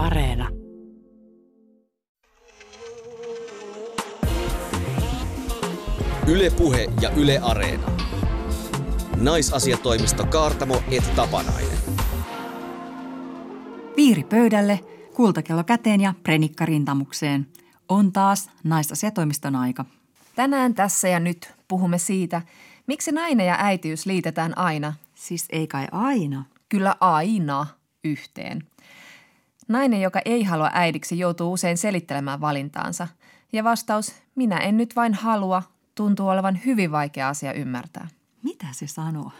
Areena. Ylepuhe ja Yle Areena. Naisasiatoimisto Kaartamo et Tapanainen. Viiri pöydälle, kultakello käteen ja prenikka rintamukseen. On taas naisasiatoimiston aika. Tänään tässä ja nyt puhumme siitä, miksi nainen ja äitiys liitetään aina, Siis ei kai aina. kyllä aina yhteen. Nainen, joka ei halua äidiksi, joutuu usein selittelemään valintaansa. Ja vastaus, minä en nyt vain halua, tuntuu olevan hyvin vaikea asia ymmärtää. Mitä se sanoo?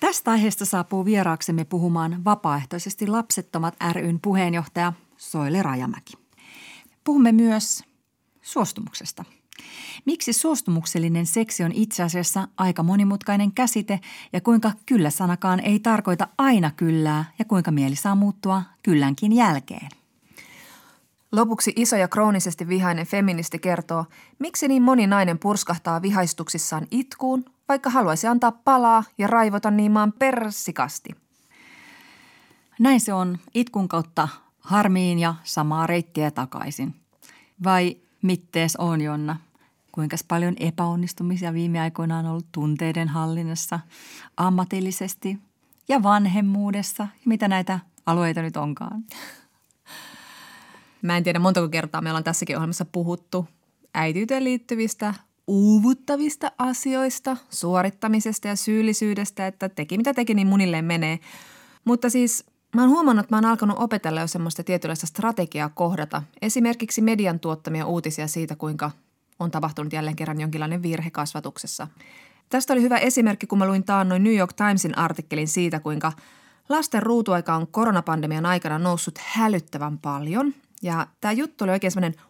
Tästä aiheesta saapuu vieraaksemme puhumaan vapaaehtoisesti lapsettomat ryn puheenjohtaja Soile Rajamäki. Puhumme myös suostumuksesta. Miksi suostumuksellinen seksi on itse asiassa aika monimutkainen käsite ja kuinka kyllä-sanakaan ei tarkoita aina kyllää ja kuinka mieli saa muuttua kyllänkin jälkeen. Lopuksi iso ja kroonisesti vihainen feministi kertoo, miksi niin moni nainen purskahtaa vihaistuksissaan itkuun, vaikka haluaisi antaa palaa ja raivota niin maan persikasti. Näin se on itkun kautta harmiin ja samaa reittiä takaisin. Vai mittees on, Jonna? Kuinka paljon epäonnistumisia viime aikoina on ollut tunteiden hallinnassa, ammatillisesti ja vanhemmuudessa? Mitä näitä alueita nyt onkaan? Mä en tiedä montako kertaa me ollaan tässäkin ohjelmassa puhuttu äitiyteen liittyvistä uuvuttavista asioista, suorittamisesta ja syyllisyydestä, että teki mitä teki, niin munilleen menee. Mutta siis mä oon huomannut, että mä oon alkanut opetella jo semmoista tietynlaista strategiaa kohdata. Esimerkiksi median tuottamia uutisia siitä, kuinka on tapahtunut jälleen kerran jonkinlainen virhe kasvatuksessa. Tästä oli hyvä esimerkki, kun mä luin taannoin New York Timesin artikkelin siitä, kuinka lasten ruutuaika on koronapandemian aikana noussut hälyttävän paljon. Ja tämä juttu oli oikein semmoinen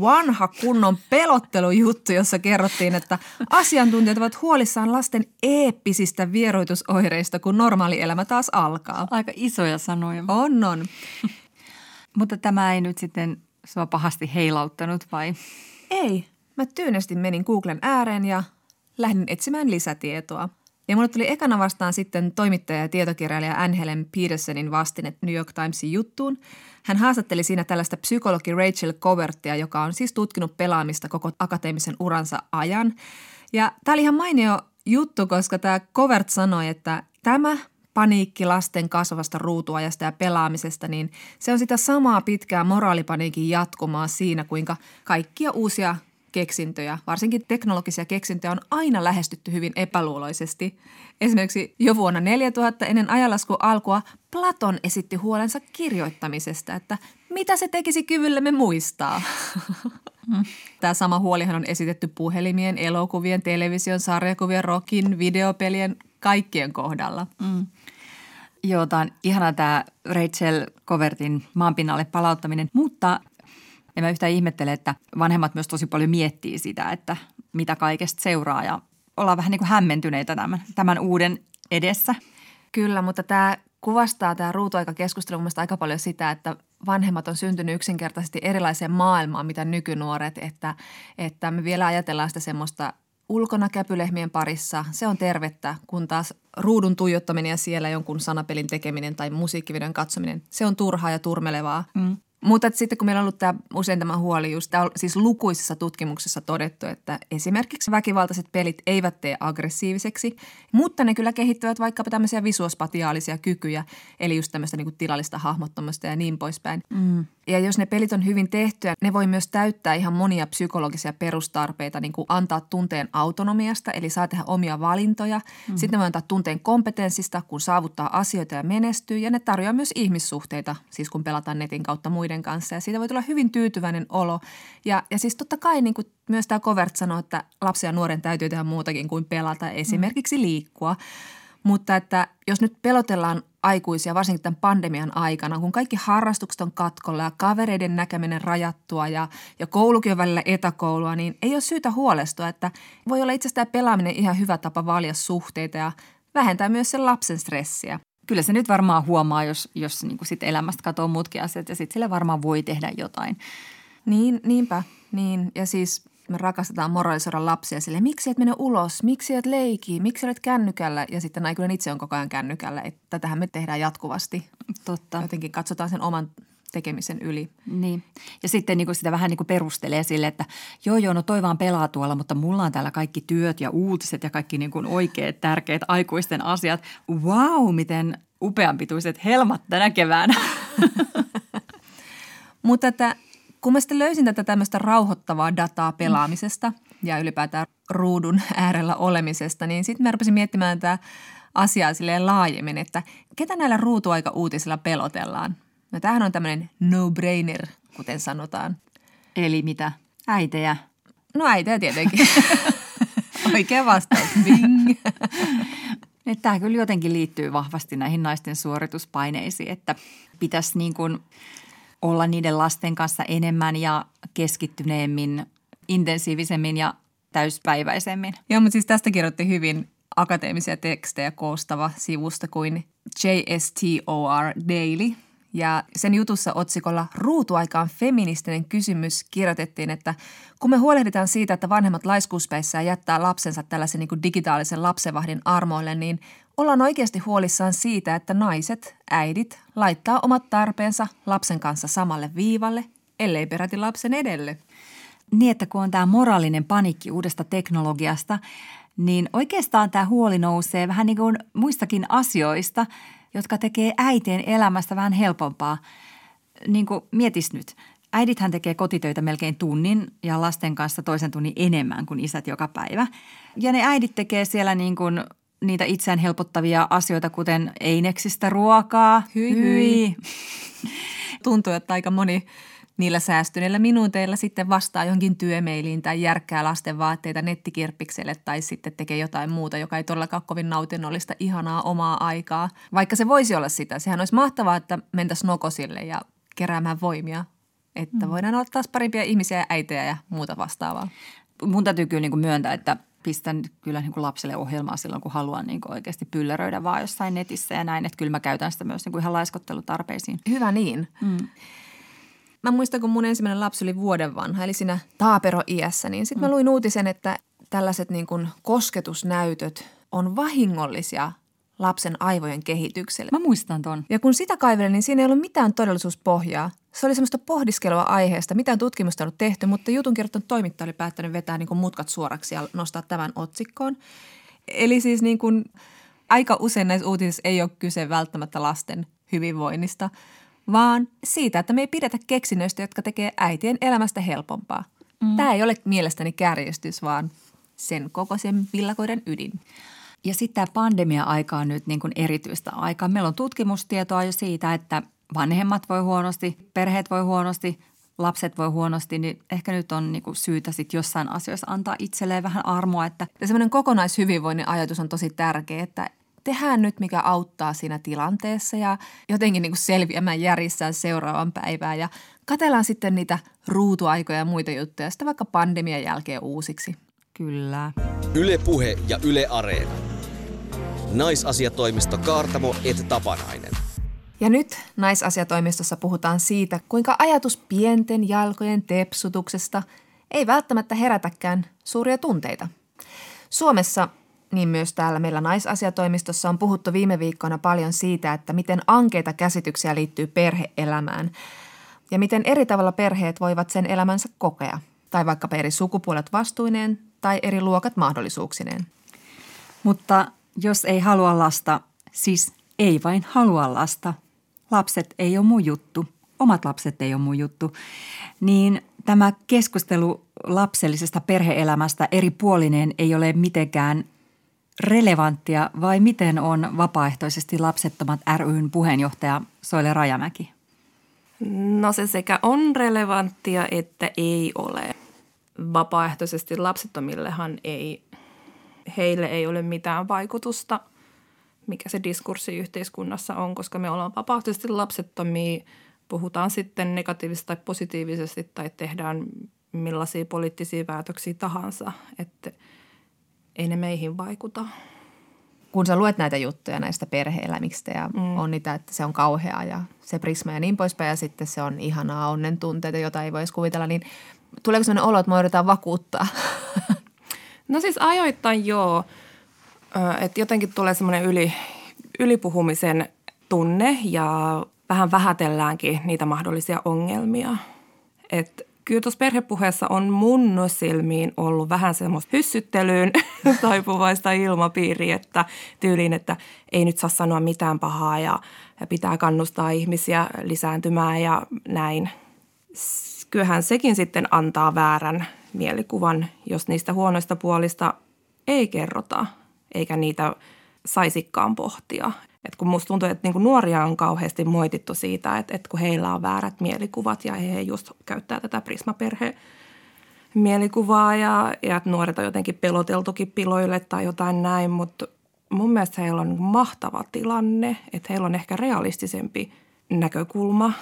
vanha kunnon pelottelujuttu, jossa kerrottiin, että asiantuntijat ovat huolissaan lasten eeppisistä vieroitusoireista, kun normaali elämä taas alkaa. Aika isoja sanoja. On, on. Mutta tämä ei nyt sitten sua pahasti heilauttanut vai? Ei. Mä tyynesti menin Googlen ääreen ja lähdin etsimään lisätietoa. Ja mulle tuli ekana vastaan sitten toimittaja ja tietokirjailija Anne Helen Petersonin vastine New York Timesin juttuun. Hän haastatteli siinä tällaista psykologi Rachel Covertia, joka on siis tutkinut pelaamista koko akateemisen uransa ajan. Ja tämä oli ihan mainio juttu, koska tämä Covert sanoi, että tämä paniikki lasten kasvavasta ruutuajasta ja pelaamisesta, niin se on sitä samaa pitkää moraalipaniikin jatkumaa siinä, kuinka kaikkia uusia keksintöjä, varsinkin teknologisia keksintöjä, on aina lähestytty hyvin epäluuloisesti. Esimerkiksi jo vuonna 4000 ennen ajanlaskun alkua Platon esitti huolensa kirjoittamisesta, että mitä se tekisi kyvyllemme muistaa. Tämä sama huolihan on esitetty puhelimien, elokuvien, television, sarjakuvien, rockin, videopelien, kaikkien kohdalla. Mm. Joo, tämä on ihana tämä Rachel Covertin maanpinnalle palauttaminen, mutta en mä yhtään ihmettele, että vanhemmat myös tosi paljon miettii sitä, että mitä kaikesta seuraa ja ollaan vähän niin kuin hämmentyneitä tämän, tämän uuden edessä. Kyllä, mutta tämä kuvastaa tämä ruutuaikakeskustelu mun aika paljon sitä, että vanhemmat on syntynyt yksinkertaisesti erilaiseen maailmaan, mitä nykynuoret, että, että me vielä ajatellaan sitä semmoista ulkona käpylehmien parissa, se on tervettä, kun taas ruudun tuijottaminen ja siellä jonkun sanapelin tekeminen tai musiikkivideon katsominen, se on turhaa ja turmelevaa. Mm. Mutta sitten kun meillä on ollut tämä, usein tämä huoli, just tämä on siis lukuisissa tutkimuksissa todettu, että esimerkiksi väkivaltaiset pelit eivät tee aggressiiviseksi, mutta ne kyllä kehittävät vaikkapa tämmöisiä visuospatiaalisia kykyjä, eli just tämmöistä niin kuin tilallista hahmottamista ja niin poispäin. Mm. Ja jos ne pelit on hyvin tehtyä, ne voi myös täyttää ihan monia psykologisia perustarpeita, niin kuin antaa tunteen autonomiasta, eli saa tehdä omia valintoja. Mm. Sitten ne voi antaa tunteen kompetenssista, kun saavuttaa asioita ja menestyy, ja ne tarjoaa myös ihmissuhteita, siis kun pelataan netin kautta muiden kanssa. Ja siitä voi tulla hyvin tyytyväinen olo. Ja, ja siis totta kai niin kuin myös tämä Covert sanoo, että lapsia ja nuoren täytyy tehdä muutakin kuin pelata, esimerkiksi liikkua. Mutta että jos nyt pelotellaan aikuisia, varsinkin tämän pandemian aikana, kun kaikki harrastukset on katkolla ja kavereiden näkeminen rajattua ja, ja koulukin on välillä etäkoulua, niin ei ole syytä huolestua, että voi olla itse asiassa tämä pelaaminen ihan hyvä tapa vaalia suhteita ja vähentää myös sen lapsen stressiä. Kyllä se nyt varmaan huomaa, jos, jos niin kuin sit elämästä katsoo muutkin asiat ja sitten sille varmaan voi tehdä jotain. Niin, niinpä. Niin. Ja siis me rakastetaan moralisoida lapsia sille, miksi et mene ulos, miksi et leikii, miksi olet kännykällä ja sitten aikuinen itse on koko ajan kännykällä. Että tätähän me tehdään jatkuvasti. Totta. Jotenkin katsotaan sen oman tekemisen yli. Niin. Ja sitten niin kuin sitä vähän niin kuin perustelee sille, että joo joo, no toi vaan pelaa tuolla, mutta mulla on täällä kaikki työt ja uutiset ja kaikki niin kuin oikeat tärkeät aikuisten asiat. Wow, miten upeanpituiset helmat tänä keväänä. Mutta että kun mä sitten löysin tätä tämmöistä rauhoittavaa dataa pelaamisesta ja ylipäätään ruudun äärellä olemisesta, niin sitten mä rupesin miettimään tätä asiaa silleen laajemmin, että ketä näillä ruutuaika-uutisilla pelotellaan. No tämähän on tämmöinen no-brainer, kuten sanotaan. Eli mitä? Äitejä? No äitejä tietenkin. Oikea vastaus. Bing. Tämä kyllä jotenkin liittyy vahvasti näihin naisten suorituspaineisiin, että pitäisi niin kuin olla niiden lasten kanssa enemmän ja keskittyneemmin, intensiivisemmin ja täyspäiväisemmin. Joo, mutta siis tästä kirjoitti hyvin akateemisia tekstejä koostava sivusta kuin JSTOR Daily. Ja sen jutussa otsikolla Ruutuaikaan feministinen kysymys kirjoitettiin, että kun me huolehditaan siitä, että vanhemmat laiskuuspäissään jättää lapsensa tällaisen niin digitaalisen lapsevahdin armoille, niin ollaan oikeasti huolissaan siitä, että naiset, äidit, laittaa omat tarpeensa lapsen kanssa samalle viivalle, ellei peräti lapsen edelle. Niin, että kun on tämä moraalinen panikki uudesta teknologiasta, niin oikeastaan tämä huoli nousee vähän niin kuin muistakin asioista, jotka tekee äitien elämästä vähän helpompaa. Niin kuin mietis nyt, äidithän tekee kotitöitä melkein tunnin ja lasten kanssa toisen tunnin enemmän kuin isät joka päivä. Ja ne äidit tekee siellä niin kuin niitä itseään helpottavia asioita, kuten eineksistä ruokaa. Hyi, hyi. Tuntuu, että aika moni niillä säästyneillä minuuteilla sitten vastaa johonkin työmeiliin tai järkkää lasten vaatteita nettikirppikselle tai sitten tekee jotain muuta, joka ei todellakaan ole kovin nautinnollista, ihanaa omaa aikaa. Vaikka se voisi olla sitä. Sehän olisi mahtavaa, että mentäisiin nokosille ja keräämään voimia, että mm. voidaan olla taas parempia ihmisiä ja äitejä ja muuta vastaavaa. Mun täytyy kyllä niin myöntää, että pistän kyllä niin kuin lapselle ohjelmaa silloin, kun haluan niin kuin oikeasti pylleröidä vaan jossain netissä ja näin. Että kyllä mä käytän sitä myös niin kuin ihan laiskottelutarpeisiin. Hyvä niin. Mm. Mä muistan, kun mun ensimmäinen lapsi oli vuoden vanha, eli siinä taapero-iässä, niin sitten mm. mä luin uutisen, että tällaiset niin kuin kosketusnäytöt on vahingollisia lapsen aivojen kehitykselle. Mä muistan ton. Ja kun sitä kaivelin, niin siinä ei ollut mitään todellisuuspohjaa. Se oli semmoista pohdiskelua aiheesta, mitään tutkimusta ei ollut tehty, mutta jutun kirjoittanut toimittaja oli päättänyt vetää niin kuin mutkat suoraksi ja nostaa tämän otsikkoon. Eli siis niin kuin aika usein näissä uutisissa ei ole kyse välttämättä lasten hyvinvoinnista, vaan siitä, että me ei pidetä keksinnöistä, jotka tekee äitien elämästä helpompaa. Mm. Tämä ei ole mielestäni kärjestys, vaan sen kokoisen villakoiden ydin. Ja sitten tämä pandemia-aika on nyt niin kuin erityistä aikaa. Meillä on tutkimustietoa jo siitä, että vanhemmat voi huonosti, perheet voi huonosti, lapset voi huonosti, niin ehkä nyt on niin kuin syytä sitten jossain asioissa antaa itselleen vähän armoa. Että... Semmoinen kokonaishyvinvoinnin ajatus on tosi tärkeä, että tehdään nyt, mikä auttaa siinä tilanteessa ja jotenkin niin kuin selviämään järjissään seuraavan päivään ja katellaan sitten niitä ruutuaikoja ja muita juttuja sitten vaikka pandemian jälkeen uusiksi. Kyllä. Yle Puhe ja Yle Areena. Naisasiatoimisto Kaartamo et Tapanainen. Ja nyt naisasiatoimistossa puhutaan siitä, kuinka ajatus pienten jalkojen tepsutuksesta ei välttämättä herätäkään suuria tunteita. Suomessa niin myös täällä meillä naisasiatoimistossa on puhuttu viime viikkoina paljon siitä, että miten ankeita käsityksiä liittyy perheelämään ja miten eri tavalla perheet voivat sen elämänsä kokea, tai vaikkapa eri sukupuolet vastuineen tai eri luokat mahdollisuuksineen. Mutta jos ei halua lasta, siis ei vain halua lasta, lapset ei ole mun juttu, omat lapset ei ole mun juttu, niin tämä keskustelu lapsellisesta perheelämästä eri puolineen ei ole mitenkään relevanttia vai miten on vapaaehtoisesti lapsettomat ryn puheenjohtaja Soile Rajamäki? No se sekä on relevanttia että ei ole. Vapaaehtoisesti lapsettomillehan ei, heille ei ole mitään vaikutusta, mikä se diskurssi yhteiskunnassa on, koska me ollaan vapaaehtoisesti lapsettomia, puhutaan sitten negatiivisesti tai positiivisesti tai tehdään millaisia poliittisia päätöksiä tahansa, että – ei ne meihin vaikuta. Kun sä luet näitä juttuja näistä perheelämistä ja mm. on niitä, että se on kauheaa ja se prisma ja niin poispäin ja sitten se on ihanaa onnen tunteita, jota ei voisi kuvitella, niin tuleeko sellainen olo, että me yritetään vakuuttaa? No siis ajoittain joo, että jotenkin tulee semmoinen yli, ylipuhumisen tunne ja vähän vähätelläänkin niitä mahdollisia ongelmia. Et kyllä tuossa perhepuheessa on mun silmiin ollut vähän semmoista hyssyttelyyn taipuvaista ilmapiiriä, että tyyliin, että ei nyt saa sanoa mitään pahaa ja pitää kannustaa ihmisiä lisääntymään ja näin. Kyllähän sekin sitten antaa väärän mielikuvan, jos niistä huonoista puolista ei kerrota, eikä niitä saisikaan pohtia. Et kun musta tuntuu, että niinku nuoria on kauheasti moitittu siitä, että, että kun heillä on väärät mielikuvat ja he just käyttää tätä prismaperhe mielikuvaa ja, ja että nuoret on jotenkin peloteltukin piloille tai jotain näin, mutta mun mielestä heillä on niinku mahtava tilanne, että heillä on ehkä realistisempi näkökulma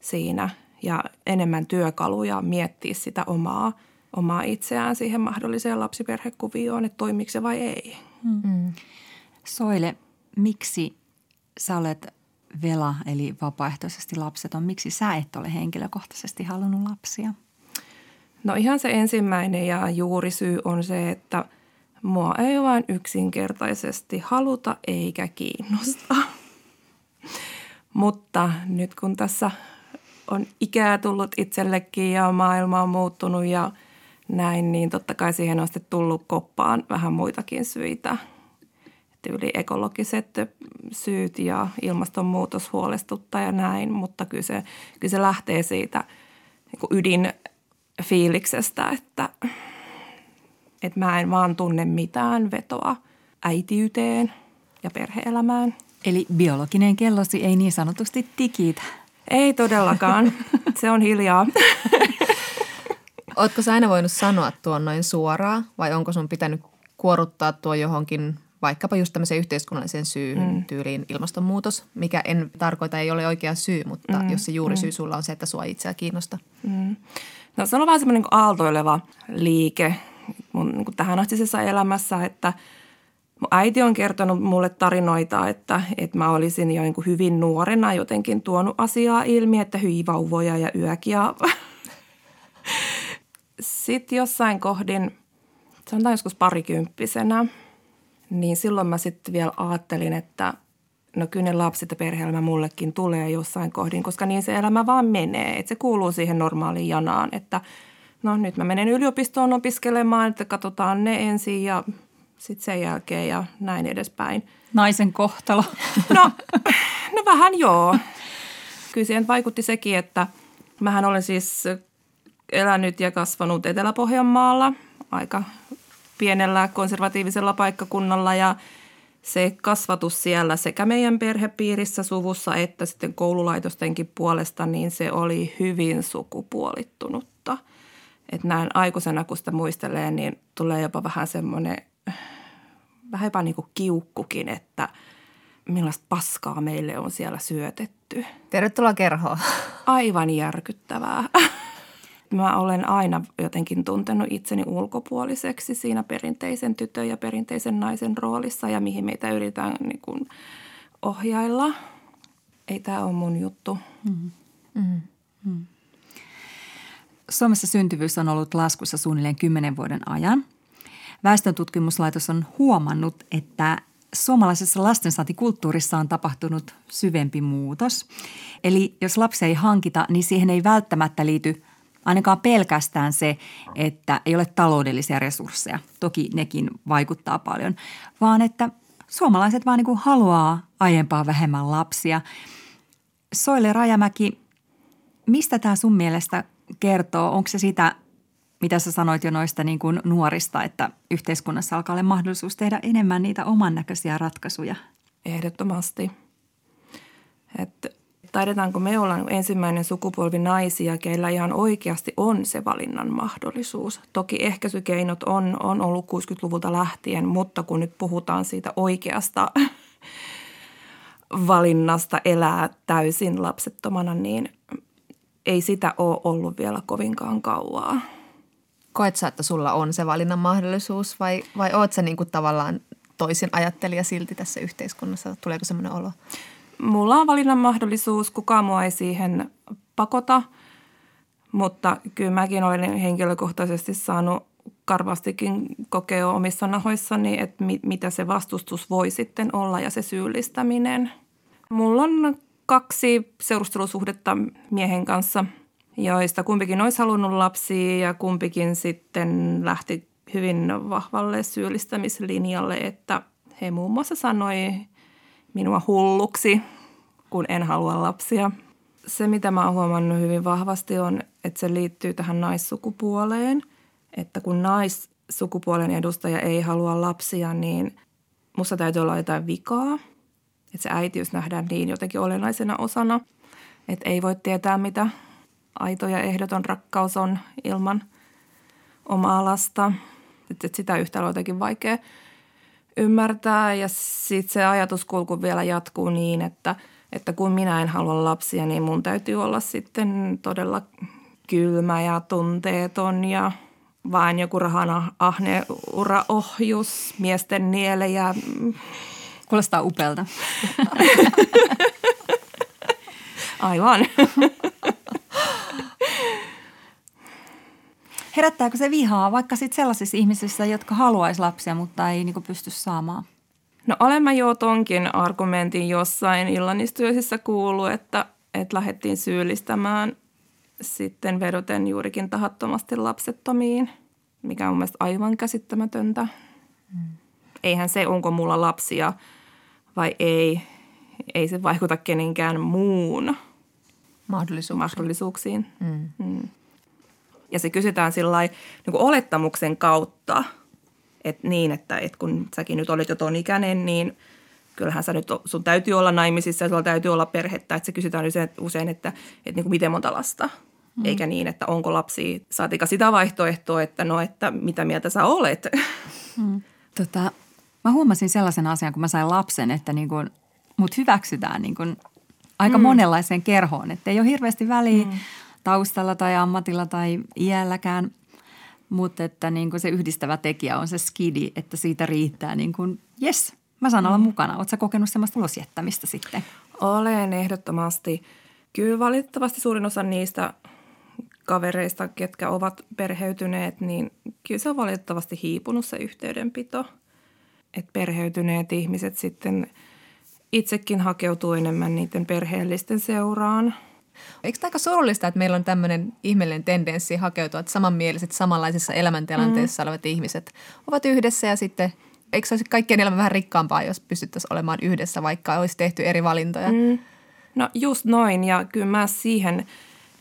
siinä ja enemmän työkaluja miettiä sitä omaa, omaa itseään siihen mahdolliseen lapsiperhekuvioon, että toimiko se vai ei. Mm. Soile, miksi sä olet vela eli vapaaehtoisesti lapseton? Miksi sä et ole henkilökohtaisesti halunnut lapsia? No ihan se ensimmäinen ja juurisyy on se, että mua ei vain yksinkertaisesti haluta eikä kiinnosta. Mutta nyt kun tässä on ikää tullut itsellekin ja maailma on muuttunut ja näin, niin totta kai siihen on sitten tullut koppaan vähän muitakin syitä – tyyli ekologiset syyt ja ilmastonmuutos huolestuttaa ja näin, mutta kyllä se, kyllä se lähtee siitä niin ydinfiiliksestä, että, että mä en vaan tunne mitään vetoa äitiyteen ja perheelämään. Eli biologinen kellosi ei niin sanotusti tikitä. Ei todellakaan. Se on hiljaa. Oletko sä aina voinut sanoa tuon noin suoraan vai onko sun pitänyt kuoruttaa tuo johonkin vaikkapa just tämmöiseen yhteiskunnalliseen syyn mm. tyyliin ilmastonmuutos, mikä en tarkoita ei ole oikea syy, mutta mm. jos se juuri syy mm. sulla on se, että sua itseä kiinnostaa. Mm. No se on vähän semmoinen niin aaltoileva liike mun niin kuin tähän astisessa elämässä, että mun äiti on kertonut mulle tarinoita, että, että mä olisin jo niin hyvin nuorena jotenkin tuonut asiaa ilmi, että hyi vauvoja ja yökiä. Sitten jossain kohdin, sanotaan joskus parikymppisenä – niin silloin mä sitten vielä ajattelin, että no kyllä ne lapset ja perheelämä mullekin tulee jossain kohdin, koska niin se elämä vaan menee. Että se kuuluu siihen normaaliin janaan, että no nyt mä menen yliopistoon opiskelemaan, että katsotaan ne ensin ja sitten sen jälkeen ja näin edespäin. Naisen kohtalo. No, no vähän joo. Kyllä siihen vaikutti sekin, että mähän olen siis elänyt ja kasvanut Etelä-Pohjanmaalla aika pienellä konservatiivisella paikkakunnalla ja se kasvatus siellä sekä meidän perhepiirissä, suvussa että sitten koululaitostenkin puolesta, niin se oli hyvin sukupuolittunutta. Että näin aikuisena, kun sitä muistelee, niin tulee jopa vähän semmoinen, vähän jopa niin kuin kiukkukin, että millaista paskaa meille on siellä syötetty. Tervetuloa kerhoon. Aivan järkyttävää. Mä olen aina jotenkin tuntenut itseni ulkopuoliseksi siinä perinteisen tytön ja perinteisen naisen roolissa ja mihin meitä yritetään niin kuin ohjailla. Ei tämä ole mun juttu. Mm-hmm. Mm-hmm. Suomessa syntyvyys on ollut laskussa suunnilleen 10 vuoden ajan. Väestöntutkimuslaitos on huomannut, että suomalaisessa lastensaantikulttuurissa on tapahtunut syvempi muutos. Eli jos lapsia ei hankita, niin siihen ei välttämättä liity – ainakaan pelkästään se, että ei ole taloudellisia resursseja. Toki nekin vaikuttaa paljon, vaan että suomalaiset vaan niin kuin haluaa aiempaa vähemmän lapsia. Soile Rajamäki, mistä tämä sun mielestä kertoo? Onko se sitä, mitä sä sanoit jo noista niin kuin nuorista, että yhteiskunnassa alkaa olla mahdollisuus tehdä enemmän niitä oman näköisiä ratkaisuja? Ehdottomasti. Että taidetaanko me olla ensimmäinen sukupolvi naisia, keillä ihan oikeasti on se valinnan mahdollisuus. Toki ehkäisykeinot on, on ollut 60-luvulta lähtien, mutta kun nyt puhutaan siitä oikeasta valinnasta elää täysin lapsettomana, niin ei sitä ole ollut vielä kovinkaan kauaa. Koet sä, että sulla on se valinnan mahdollisuus vai, vai oot sä niin kuin tavallaan toisin ajattelija silti tässä yhteiskunnassa? Tuleeko semmoinen olo? Mulla on valinnan mahdollisuus, kukaan mua ei siihen pakota, mutta kyllä mäkin olen henkilökohtaisesti saanut karvastikin kokea omissa nahoissani, että mit, mitä se vastustus voi sitten olla ja se syyllistäminen. Mulla on kaksi seurustelusuhdetta miehen kanssa, joista kumpikin olisi halunnut lapsia ja kumpikin sitten lähti hyvin vahvalle syyllistämislinjalle, että he muun muassa sanoi minua hulluksi, kun en halua lapsia. Se, mitä mä oon huomannut hyvin vahvasti on, että se liittyy tähän naissukupuoleen. Että kun naissukupuolen edustaja ei halua lapsia, niin musta täytyy olla jotain vikaa. Että se äitiys nähdään niin jotenkin olennaisena osana, että ei voi tietää, mitä aito ja ehdoton rakkaus on ilman omaa lasta. Että sitä yhtälöä on jotenkin vaikea ymmärtää ja sitten se ajatuskulku vielä jatkuu niin, että, että kun minä en halua lapsia, niin mun täytyy olla sitten todella kylmä ja tunteeton ja vain joku rahana ahne uraohjus, miesten nielejä. Kuulostaa upelta. Aivan. Herättääkö se vihaa vaikka sit sellaisissa ihmisissä, jotka haluaisi lapsia, mutta ei niin pysty saamaan? No olen mä jo tonkin argumentin jossain illanistyösissä kuullut, että, että lähdettiin syyllistämään sitten vedoten juurikin tahattomasti lapsettomiin, mikä on mun mielestä aivan käsittämätöntä. Hmm. Eihän se, onko mulla lapsia vai ei, ei se vaikuta kenenkään muun mahdollisuuksiin. mahdollisuuksiin. Mm. Mm. Ja se kysytään sillä niin olettamuksen kautta, että niin, että, että kun säkin nyt olet jo ton ikäinen, niin kyllähän sä nyt, sun täytyy olla naimisissa ja sulla täytyy olla perhettä. Että se kysytään usein, usein että, että niin kuin miten monta lasta. Mm. Eikä niin, että onko lapsi, saatika sitä vaihtoehtoa, että no, että mitä mieltä sä olet. Mm. Tota, mä huomasin sellaisen asian, kun mä sain lapsen, että niin kuin, mut hyväksytään niin kuin aika mm. monenlaiseen kerhoon. Että ei ole hirveästi väliä, mm taustalla tai ammatilla tai iälläkään, mutta että niin kuin se yhdistävä tekijä on se skidi, että siitä riittää niin kuin, yes, mä saan olla mm. mukana. Oletko kokenut semmoista ulosjättämistä sitten? Olen ehdottomasti. Kyllä valitettavasti suurin osa niistä kavereista, ketkä ovat perheytyneet, niin kyllä se on valitettavasti hiipunut se yhteydenpito. Että perheytyneet ihmiset sitten itsekin hakeutuu enemmän niiden perheellisten seuraan – Eikö tämä aika surullista, että meillä on tämmöinen ihmeellinen tendenssi hakeutua, että samanmieliset samanlaisissa elämäntilanteissa mm. olevat ihmiset ovat yhdessä ja sitten eikö se olisi kaikkien elämä vähän rikkaampaa, jos pystyttäisiin olemaan yhdessä, vaikka olisi tehty eri valintoja? Mm. No just noin ja kyllä mä siihen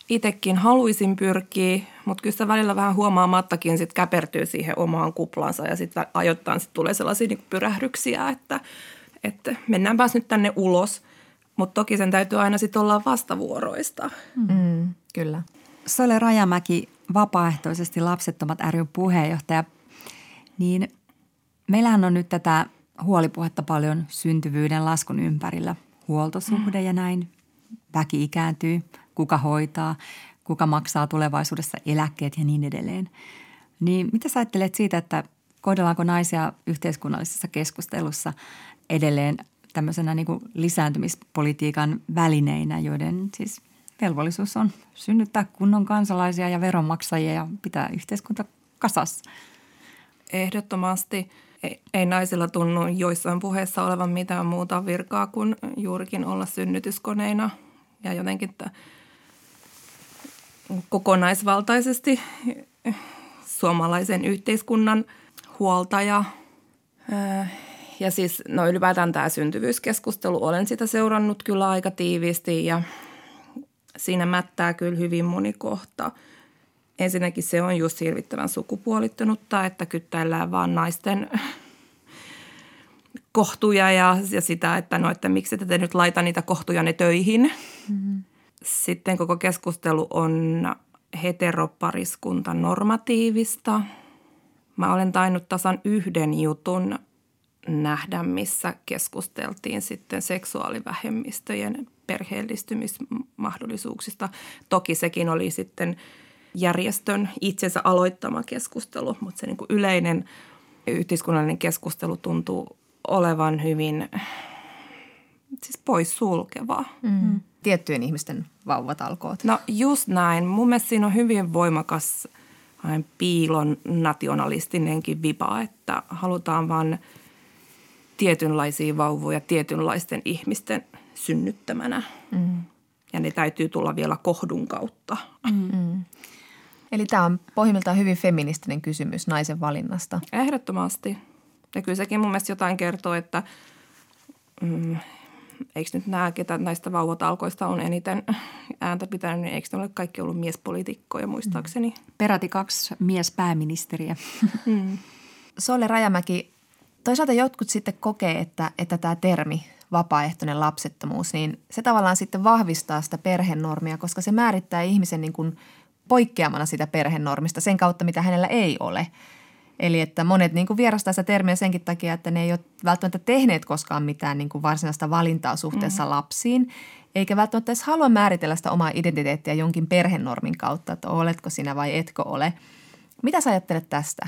itsekin haluaisin pyrkiä, mutta kyllä sitä välillä vähän huomaamattakin sit käpertyy siihen omaan kuplansa ja sitten ajoittain sit tulee sellaisia niin pyrähdyksiä, että, että mennäänpäs nyt tänne ulos – mutta toki sen täytyy aina sitten olla vastavuoroista. Mm, kyllä. Sole Rajamäki, vapaaehtoisesti Lapsettomat ry puheenjohtaja, niin meillähän on nyt tätä huolipuhetta paljon syntyvyyden laskun ympärillä. Huoltosuhde mm. ja näin. Väki ikääntyy, kuka hoitaa, kuka maksaa tulevaisuudessa eläkkeet ja niin edelleen. Niin mitä sä ajattelet siitä, että kohdellaanko naisia yhteiskunnallisessa keskustelussa edelleen tämmöisenä niin kuin lisääntymispolitiikan välineinä, joiden siis velvollisuus on synnyttää kunnon kansalaisia ja veronmaksajia ja pitää yhteiskunta kasassa. Ehdottomasti ei naisilla tunnu joissain puheissa olevan mitään muuta virkaa kuin juurikin olla synnytyskoneina ja jotenkin että kokonaisvaltaisesti suomalaisen yhteiskunnan huoltaja ja siis no ylipäätään tämä syntyvyyskeskustelu, olen sitä seurannut kyllä aika tiiviisti ja siinä mättää kyllä hyvin moni kohta. Ensinnäkin se on just hirvittävän sukupuolittunutta, että kyttäillään vaan naisten kohtuja ja, ja sitä, että no, että miksi te nyt laita niitä kohtuja ne töihin. Mm-hmm. Sitten koko keskustelu on heteropariskunta normatiivista. Mä olen tainnut tasan yhden jutun nähdä, missä keskusteltiin sitten seksuaalivähemmistöjen perheellistymismahdollisuuksista. Toki sekin oli sitten järjestön itsensä aloittama keskustelu, mutta se niin kuin yleinen yhteiskunnallinen keskustelu tuntuu olevan hyvin siis pois sulkevaa. Mm. Tiettyjen ihmisten vauvatalkoot. No just näin. Mun mielestä siinä on hyvin voimakas piilon nationalistinenkin vipa, että halutaan vaan – tietynlaisia vauvoja tietynlaisten ihmisten synnyttämänä. Mm. Ja ne täytyy tulla vielä kohdun kautta. Mm. Eli tämä on pohjimmiltaan hyvin feministinen kysymys naisen valinnasta. Ehdottomasti. Ja kyllä sekin mun mielestä jotain kertoo, että mm, eikö nyt nämä, ketä näistä vauvatalkoista on eniten ääntä pitänyt, niin eikö ne ole kaikki ollut miespolitiikkoja muistaakseni? Mm. Peräti kaksi miespääministeriä. Mm. Solle Rajamäki, toisaalta jotkut sitten kokee, että, että tämä termi vapaaehtoinen lapsettomuus, niin se tavallaan sitten vahvistaa sitä perhenormia, koska se määrittää ihmisen niin kuin poikkeamana sitä perhenormista sen kautta, mitä hänellä ei ole. Eli että monet niin kuin vierastaa sitä termiä senkin takia, että ne ei ole välttämättä tehneet koskaan mitään niin kuin varsinaista valintaa suhteessa mm. lapsiin, eikä välttämättä edes halua määritellä sitä omaa identiteettiä jonkin perhenormin kautta, että oletko sinä vai etkö ole. Mitä sä ajattelet tästä?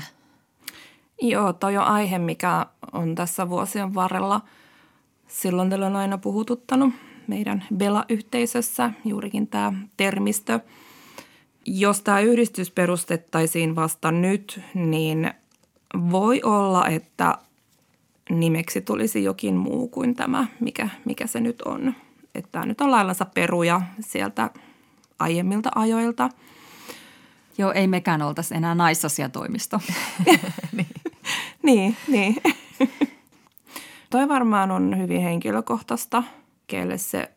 Joo, toi on aihe, mikä on tässä vuosien varrella silloin tällöin aina puhututtanut meidän Bela-yhteisössä, juurikin tämä termistö – jos tämä yhdistys perustettaisiin vasta nyt, niin voi olla, että nimeksi tulisi jokin muu kuin tämä, mikä, mikä se nyt on. Että tämä nyt on laillansa peruja sieltä aiemmilta ajoilta. Joo, ei mekään oltaisi enää naisasiatoimisto. niin, niin. niin. Toi varmaan on hyvin henkilökohtaista, kelle se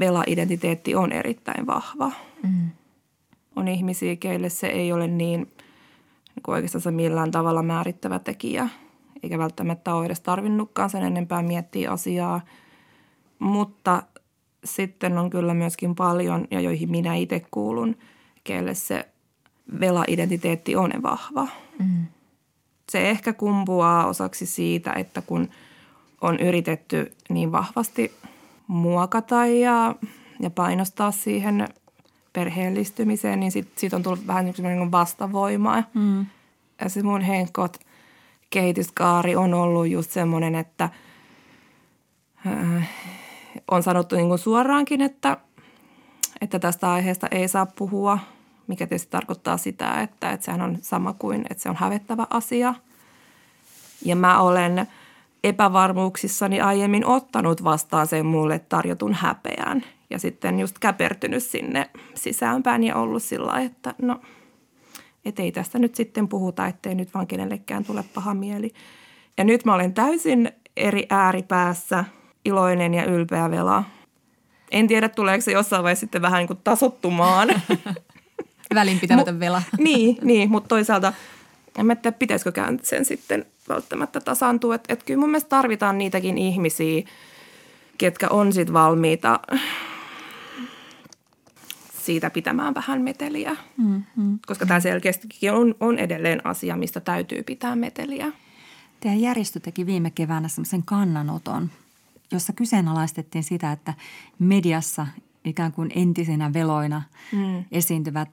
vela-identiteetti on erittäin vahva. Mm on ihmisiä, keille se ei ole niin, niin oikeastaan millään tavalla määrittävä tekijä, eikä välttämättä ole edes tarvinnutkaan sen enempää miettiä asiaa. Mutta sitten on kyllä myöskin paljon, ja joihin minä itse kuulun, keille se vela-identiteetti on vahva. Mm. Se ehkä kumpuaa osaksi siitä, että kun on yritetty niin vahvasti muokata ja, ja painostaa siihen perheellistymiseen, niin siitä sit on tullut vähän niin vastavoimaa. Mm. Ja se mun henkot kehityskaari on ollut just semmoinen, että äh, on sanottu niin suoraankin, että, että tästä aiheesta ei saa puhua, mikä tietysti tarkoittaa sitä, että, että sehän on sama kuin, että se on hävettävä asia. Ja mä olen epävarmuuksissani aiemmin ottanut vastaan sen mulle tarjotun häpeän – ja sitten just käpertynyt sinne sisäänpäin ja ollut sillä että no, et ei tästä nyt sitten puhuta, ettei nyt vaan kenellekään tule paha mieli. Ja nyt mä olen täysin eri ääripäässä, iloinen ja ylpeä vela. En tiedä, tuleeko se jossain vaiheessa sitten vähän niin kuin tasottumaan. Välinpitämätön vela. niin, niin, mutta toisaalta en mä tiedä, pitäisikö sen sitten välttämättä tasaantua. Että et kyllä mun mielestä tarvitaan niitäkin ihmisiä, ketkä on sitten valmiita siitä pitämään vähän meteliä, mm-hmm. koska tämä selkeästikin on, on edelleen asia, mistä täytyy pitää meteliä. Teidän järjestö teki viime keväänä sellaisen kannanoton, jossa kyseenalaistettiin sitä, että mediassa ikään kuin entisinä veloina mm. esiintyvät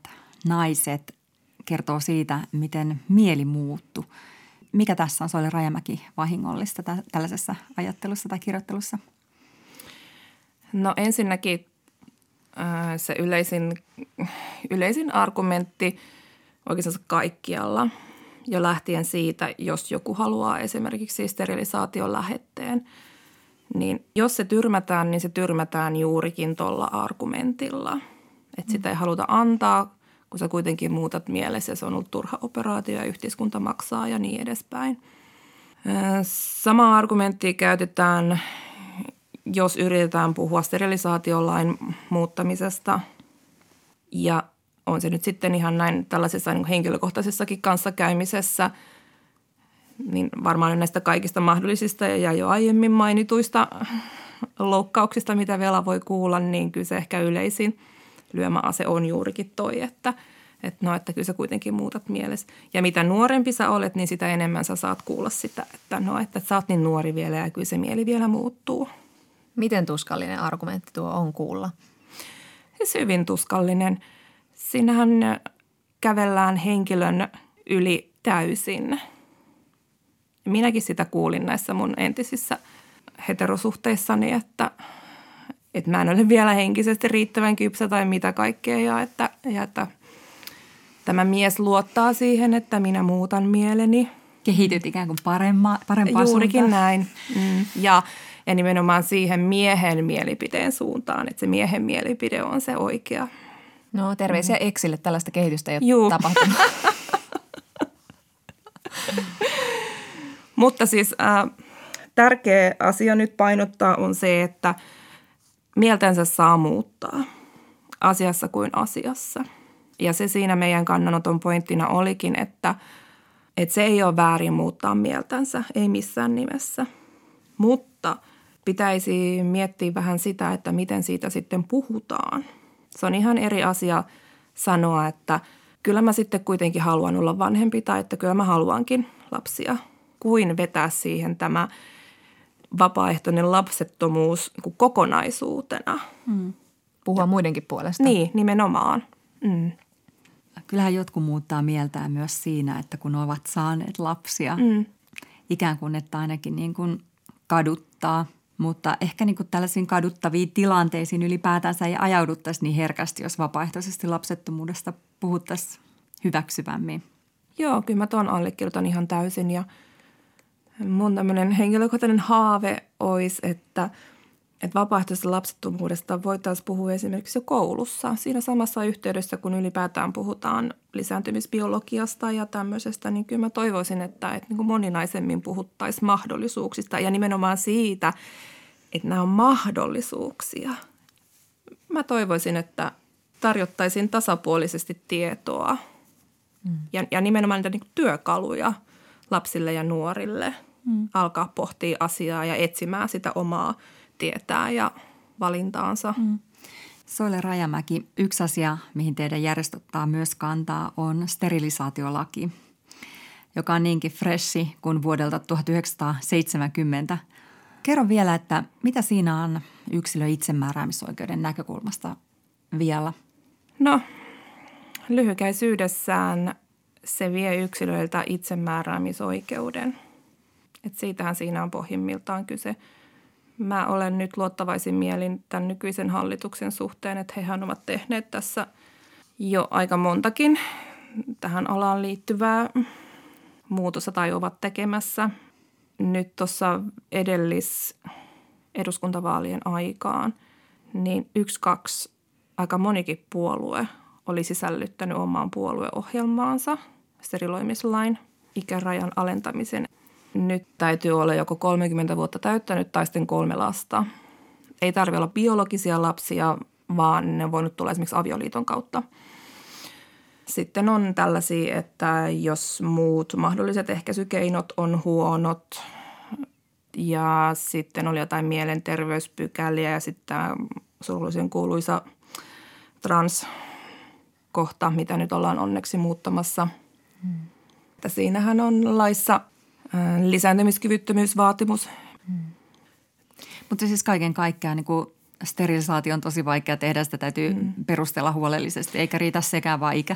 naiset kertoo siitä, miten mieli muuttu. Mikä tässä on Soile Rajamäki vahingollista tällaisessa ajattelussa tai kirjoittelussa? No ensinnäkin se yleisin, yleisin argumentti oikeastaan kaikkialla jo lähtien siitä, jos joku haluaa esimerkiksi sterilisaation lähetteen, niin jos se tyrmätään, niin se tyrmätään juurikin tuolla argumentilla. Että sitä ei haluta antaa, kun sä kuitenkin muutat mielessä ja se on ollut turha operaatio ja yhteiskunta maksaa ja niin edespäin. Sama argumentti käytetään jos yritetään puhua sterilisaatiolain muuttamisesta ja on se nyt sitten ihan näin tällaisessa niin henkilökohtaisessakin kanssakäymisessä, niin varmaan näistä kaikista mahdollisista ja jo aiemmin mainituista loukkauksista, mitä vielä voi kuulla, niin kyllä se ehkä yleisin lyömäase on juurikin toi, että, että no, että kyllä sä kuitenkin muutat mielessä. Ja mitä nuorempi sä olet, niin sitä enemmän sä saat kuulla sitä, että no, että sä oot niin nuori vielä ja kyllä se mieli vielä muuttuu – Miten tuskallinen argumentti tuo on kuulla? Se hyvin tuskallinen. Siinähän kävellään henkilön yli täysin. Minäkin sitä kuulin näissä mun entisissä heterosuhteissani, että, että mä en ole vielä henkisesti riittävän kypsä tai mitä kaikkea ja että, ja että tämä mies luottaa siihen, että minä muutan mieleni. Kehityt ikään kuin paremma, parempaa Juurikin suuntaan. näin. Mm. Ja Ja nimenomaan siihen miehen mielipiteen suuntaan, että se miehen mielipide on se oikea. No terveisiä mm. Exille, tällaista kehitystä ei ole Juu. tapahtunut. Mutta siis äh, tärkeä asia nyt painottaa on se, että mieltänsä saa muuttaa asiassa kuin asiassa. Ja se siinä meidän kannanoton pointtina olikin, että, että se ei ole väärin muuttaa mieltänsä, ei missään nimessä. Mutta pitäisi miettiä vähän sitä, että miten siitä sitten puhutaan. Se on ihan eri asia sanoa, että kyllä mä sitten kuitenkin haluan olla vanhempi tai että kyllä mä haluankin lapsia, kuin vetää siihen tämä – vapaaehtoinen lapsettomuus niin kokonaisuutena. Mm. Puhua ja, muidenkin puolesta. Niin, nimenomaan. Mm. Kyllähän jotkut muuttaa mieltään myös siinä, että kun ovat saaneet lapsia, mm. ikään kuin että ainakin niin kuin kaduttaa. Mutta ehkä niin kuin tällaisiin kaduttaviin tilanteisiin ylipäätänsä ei ajauduttaisi niin herkästi, jos vapaaehtoisesti lapsettomuudesta puhuttaisiin hyväksyvämmin. Joo, kyllä mä tuon allekirjoitan ihan täysin ja – mun tämmöinen henkilökohtainen haave olisi, että, että vapaaehtoisesta lapsettomuudesta voitaisiin puhua esimerkiksi jo koulussa. Siinä samassa yhteydessä, kun ylipäätään puhutaan lisääntymisbiologiasta ja tämmöisestä, niin kyllä mä toivoisin, että, että niin kuin moninaisemmin puhuttaisiin mahdollisuuksista ja nimenomaan siitä, että nämä on mahdollisuuksia. Mä toivoisin, että tarjottaisiin tasapuolisesti tietoa mm. ja, ja nimenomaan niitä niin työkaluja lapsille ja nuorille – mm. alkaa pohtia asiaa ja etsimään sitä omaa tietää ja valintaansa. Mm. Soile Rajamäki, yksi asia, mihin teidän järjestö ottaa myös kantaa, on sterilisaatiolaki, joka on niinkin freshi kuin vuodelta 1970. Kerro vielä, että mitä siinä on yksilö itsemääräämisoikeuden näkökulmasta vielä? No, lyhykäisyydessään se vie yksilöiltä itsemääräämisoikeuden – et siitähän siinä on pohjimmiltaan kyse. Mä olen nyt luottavaisin mielin tämän nykyisen hallituksen suhteen, että hehän ovat tehneet tässä jo aika montakin tähän alaan liittyvää muutosta tai ovat tekemässä. Nyt tuossa edellis eduskuntavaalien aikaan, niin yksi, kaksi, aika monikin puolue oli sisällyttänyt omaan puolueohjelmaansa steriloimislain ikärajan alentamisen – nyt täytyy olla joko 30 vuotta täyttänyt tai sitten kolme lasta. Ei tarvitse olla biologisia lapsia, vaan ne on voinut tulla esimerkiksi avioliiton kautta. Sitten on tällaisia, että jos muut mahdolliset ehkäisykeinot on huonot ja sitten oli jotain mielenterveyspykäliä ja sitten surullisen kuuluisa transkohta, mitä nyt ollaan onneksi muuttamassa. Hmm. Että siinähän on laissa lisääntymiskyvyttömyysvaatimus. Hmm. Mutta siis kaiken kaikkiaan niin kuin sterilisaatio on tosi vaikea tehdä, sitä täytyy hmm. perustella huolellisesti, eikä riitä sekään vaan ikä.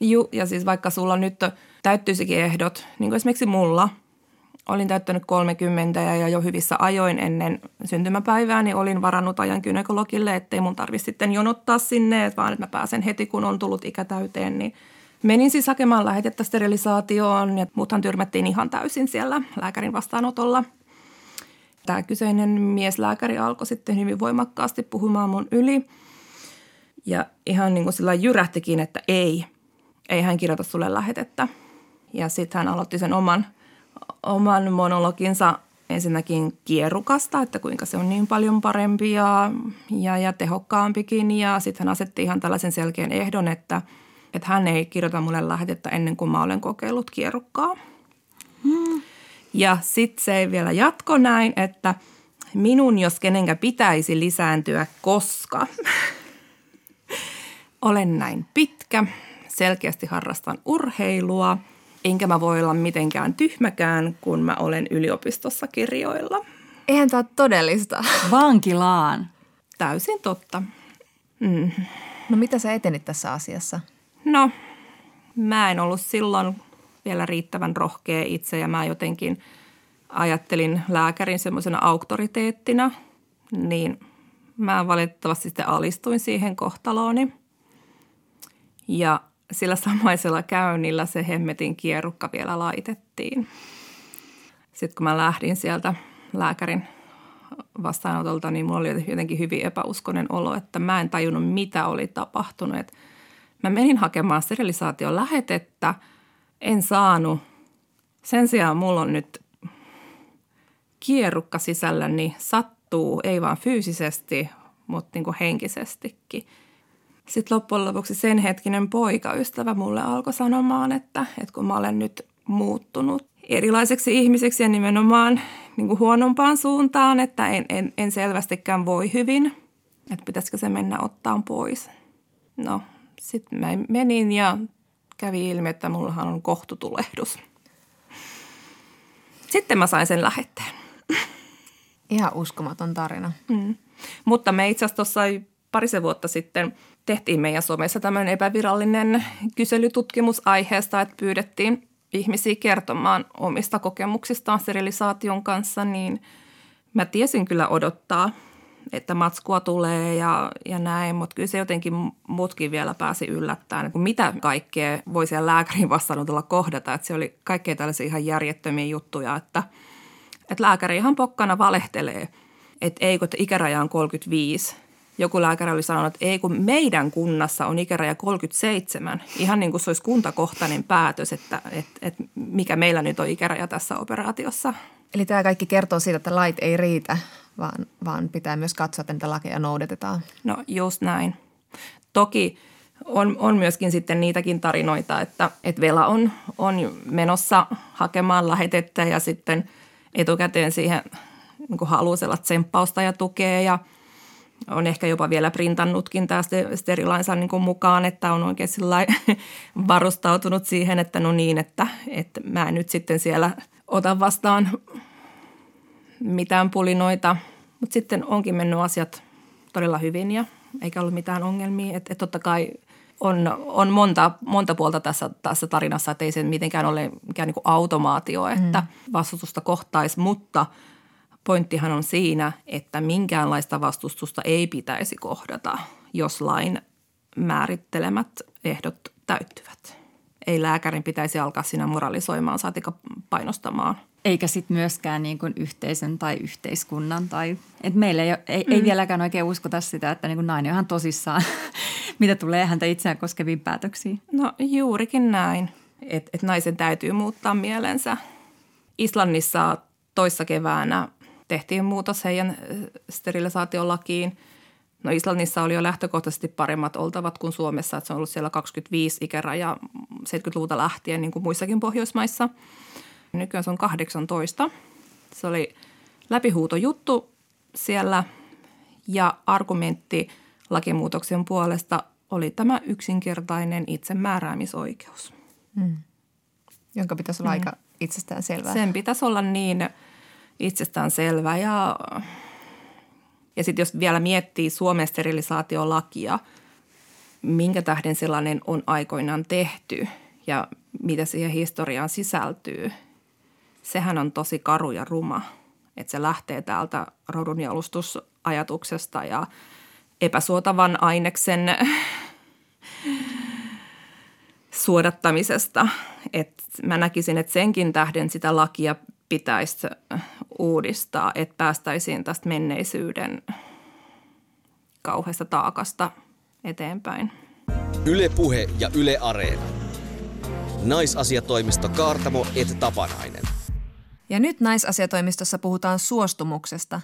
Joo, ja siis vaikka sulla nyt täyttyisikin ehdot, niin kuin esimerkiksi mulla, olin täyttänyt 30 ja jo hyvissä ajoin ennen syntymäpäivää, niin olin varannut ajan gynekologille, ettei mun tarvitse sitten jonottaa sinne, vaan että mä pääsen heti, kun on tullut ikä täyteen, niin – Menin siis hakemaan lähetettä sterilisaatioon ja muuthan tyrmättiin ihan täysin siellä lääkärin vastaanotolla. Tämä kyseinen mieslääkäri alkoi sitten hyvin voimakkaasti puhumaan mun yli. Ja ihan niin kuin sillä jyrähtikin, että ei, ei hän kirjoita sulle lähetettä. Ja sitten hän aloitti sen oman, oman monologinsa ensinnäkin kierrukasta, että kuinka se on niin paljon parempi ja, ja, ja tehokkaampikin. Ja sitten hän asetti ihan tällaisen selkeän ehdon, että – että hän ei kirjoita mulle lähetettä ennen kuin mä olen kokeillut kierrukkaa. Hmm. Ja sitten se ei vielä jatko näin, että minun jos kenenkä pitäisi lisääntyä, koska olen näin pitkä, selkeästi harrastan urheilua, enkä mä voi olla mitenkään tyhmäkään, kun mä olen yliopistossa kirjoilla. Eihän tämä todellista. Vankilaan. Täysin totta. Mm. No mitä sä etenit tässä asiassa? No, mä en ollut silloin vielä riittävän rohkea itse ja mä jotenkin ajattelin lääkärin semmoisena auktoriteettina, niin mä valitettavasti sitten alistuin siihen kohtalooni. Ja sillä samaisella käynnillä se hemmetin kierrukka vielä laitettiin. Sitten kun mä lähdin sieltä lääkärin vastaanotolta, niin mulla oli jotenkin hyvin epäuskonen olo, että mä en tajunnut, mitä oli tapahtunut. Et mä menin hakemaan sterilisaation lähetettä, en saanut. Sen sijaan mulla on nyt kierrukka sisälläni, sattuu, ei vaan fyysisesti, mutta niin kuin henkisestikin. Sitten loppujen lopuksi sen hetkinen poikaystävä mulle alkoi sanomaan, että, että kun mä olen nyt muuttunut erilaiseksi ihmiseksi ja nimenomaan niin kuin huonompaan suuntaan, että en, en, en selvästikään voi hyvin, että pitäisikö se mennä ottaan pois. No, sitten mä menin ja kävi ilmi, että mullahan on kohtutulehdus. Sitten mä sain sen lähetteen. Ihan uskomaton tarina. Mm. Mutta me itse asiassa tuossa parisen vuotta sitten tehtiin meidän somessa tämmöinen epävirallinen kyselytutkimus aiheesta, että pyydettiin ihmisiä kertomaan omista kokemuksistaan sterilisaation kanssa, niin mä tiesin kyllä odottaa, että matskua tulee ja, ja näin, mutta kyllä se jotenkin mutkin vielä pääsi yllättämään, että mitä kaikkea voi siellä lääkärin vastaanotolla kohdata. Että se oli kaikkea tällaisia ihan järjettömiä juttuja, että, että lääkäri ihan pokkana valehtelee, että ei kun ikäraja on 35 – joku lääkäri oli sanonut, että ei kun meidän kunnassa on ikäraja 37. Ihan niin kuin se olisi kuntakohtainen päätös, että, että, että mikä meillä nyt on ikäraja tässä operaatiossa. Eli tämä kaikki kertoo siitä, että lait ei riitä, vaan, vaan pitää myös katsoa, että niitä lakeja noudatetaan. No just näin. Toki on, on myöskin sitten niitäkin tarinoita, että, että Vela on, on menossa hakemaan lähetettä ja sitten etukäteen siihen niin haluaa tsemppausta ja tukea ja – on ehkä jopa vielä printannutkin tämä sterilainsa niin mukaan, että on oikein varustautunut siihen, että no niin, että, että mä nyt sitten siellä ota vastaan mitään pulinoita. Mutta sitten onkin mennyt asiat todella hyvin ja eikä ollut mitään ongelmia. Että et totta kai on, on monta, monta puolta tässä, tässä tarinassa, että ei se mitenkään ole mikään niin automaatio, että mm. vastustusta kohtaisi, mutta – Pointtihan on siinä, että minkäänlaista vastustusta ei pitäisi kohdata, jos lain määrittelemät ehdot täyttyvät. Ei lääkärin pitäisi alkaa siinä moralisoimaan, saatika painostamaan. Eikä sitten myöskään niin kuin yhteisön tai yhteiskunnan. Tai, et meillä ei, ei, mm. ei vieläkään oikein uskota sitä, että niin kuin nainen on ihan tosissaan, mitä tulee häntä itseään koskeviin päätöksiin. No juurikin näin, että et naisen täytyy muuttaa mielensä. Islannissa toissa keväänä tehtiin muutos heidän sterilisaatiolakiin. No Islannissa oli jo lähtökohtaisesti paremmat oltavat kuin Suomessa, että se on ollut siellä 25 ikäraja 70-luvulta lähtien niin kuin muissakin Pohjoismaissa. Nykyään se on 18. Se oli läpihuutojuttu siellä ja argumentti lakimuutoksen puolesta oli tämä yksinkertainen itsemääräämisoikeus. Mm. Jonka pitäisi olla mm. aika itsestään selvää. Sen pitäisi olla niin – itsestään selvä. Ja, ja sitten jos vielä miettii Suomen sterilisaatiolakia, minkä tähden sellainen on aikoinaan tehty ja mitä siihen historiaan sisältyy, sehän on tosi karu ja ruma. Että se lähtee täältä rodunjalustusajatuksesta ja epäsuotavan aineksen suodattamisesta. Et mä näkisin, että senkin tähden sitä lakia pitäisi uudistaa, että päästäisiin tästä menneisyyden kauheasta taakasta eteenpäin. Ylepuhe ja Yle Areena. Naisasiatoimisto Kaartamo et Tapanainen. Ja nyt naisasiatoimistossa puhutaan suostumuksesta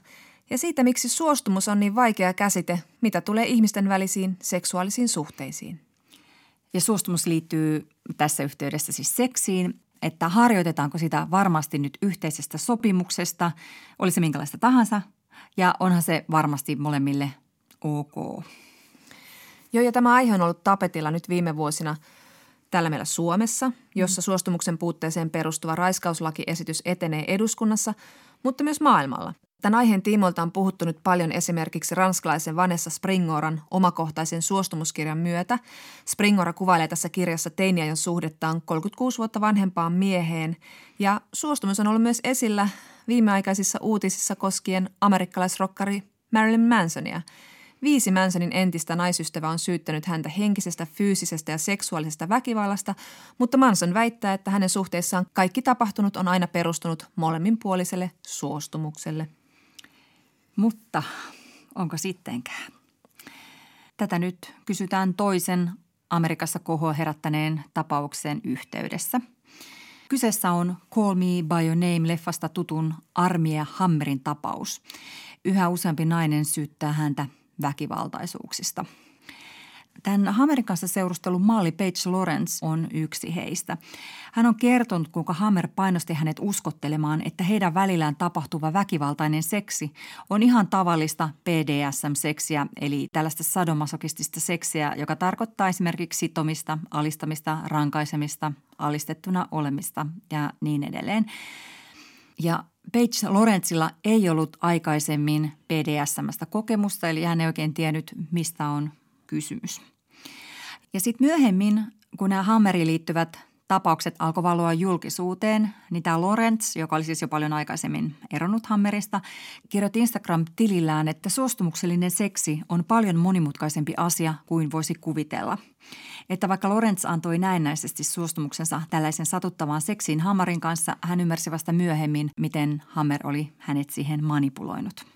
ja siitä, miksi suostumus on niin vaikea käsite, mitä tulee ihmisten välisiin seksuaalisiin suhteisiin. Ja suostumus liittyy tässä yhteydessä siis seksiin että harjoitetaanko sitä varmasti nyt yhteisestä sopimuksesta, oli se minkälaista tahansa, ja onhan se varmasti molemmille ok. Joo, ja tämä aihe on ollut tapetilla nyt viime vuosina täällä meillä Suomessa, jossa mm. suostumuksen puutteeseen perustuva raiskauslakiesitys etenee eduskunnassa, mutta myös maailmalla. Tämän aiheen tiimoilta on puhuttu nyt paljon esimerkiksi ranskalaisen Vanessa Springoran omakohtaisen suostumuskirjan myötä. Springora kuvailee tässä kirjassa teiniajan suhdettaan 36 vuotta vanhempaan mieheen ja suostumus on ollut myös esillä viimeaikaisissa uutisissa koskien amerikkalaisrokkari Marilyn Mansonia. Viisi Mansonin entistä naisystävää on syyttänyt häntä henkisestä, fyysisestä ja seksuaalisesta väkivallasta, mutta Manson väittää, että hänen suhteessaan kaikki tapahtunut on aina perustunut molemminpuoliselle suostumukselle – Mutta onko sittenkään? Tätä nyt kysytään toisen Amerikassa kohoa herättäneen tapauksen yhteydessä. Kyseessä on Call Me By Your Name-leffasta tutun Armia Hammerin tapaus. Yhä useampi nainen syyttää häntä väkivaltaisuuksista – Tämän Hammerin kanssa seurustellut malli Paige Lawrence on yksi heistä. Hän on kertonut, kuinka Hammer painosti hänet uskottelemaan, että heidän välillään tapahtuva väkivaltainen seksi on ihan tavallista BDSM-seksiä, eli tällaista sadomasokistista seksiä, joka tarkoittaa esimerkiksi sitomista, alistamista, rankaisemista, alistettuna olemista ja niin edelleen. Ja Paige Lorenzilla ei ollut aikaisemmin BDSMstä kokemusta, eli hän ei oikein tiennyt, mistä on kysymys. Ja sitten myöhemmin, kun nämä Hammeriin liittyvät tapaukset alkoi valoa julkisuuteen, niin tämä Lorenz, joka oli siis jo paljon aikaisemmin eronnut Hammerista, kirjoitti Instagram-tilillään, että suostumuksellinen seksi on paljon monimutkaisempi asia kuin voisi kuvitella. Että vaikka Lorenz antoi näennäisesti suostumuksensa tällaisen satuttavaan seksiin Hammerin kanssa, hän ymmärsi vasta myöhemmin, miten Hammer oli hänet siihen manipuloinut.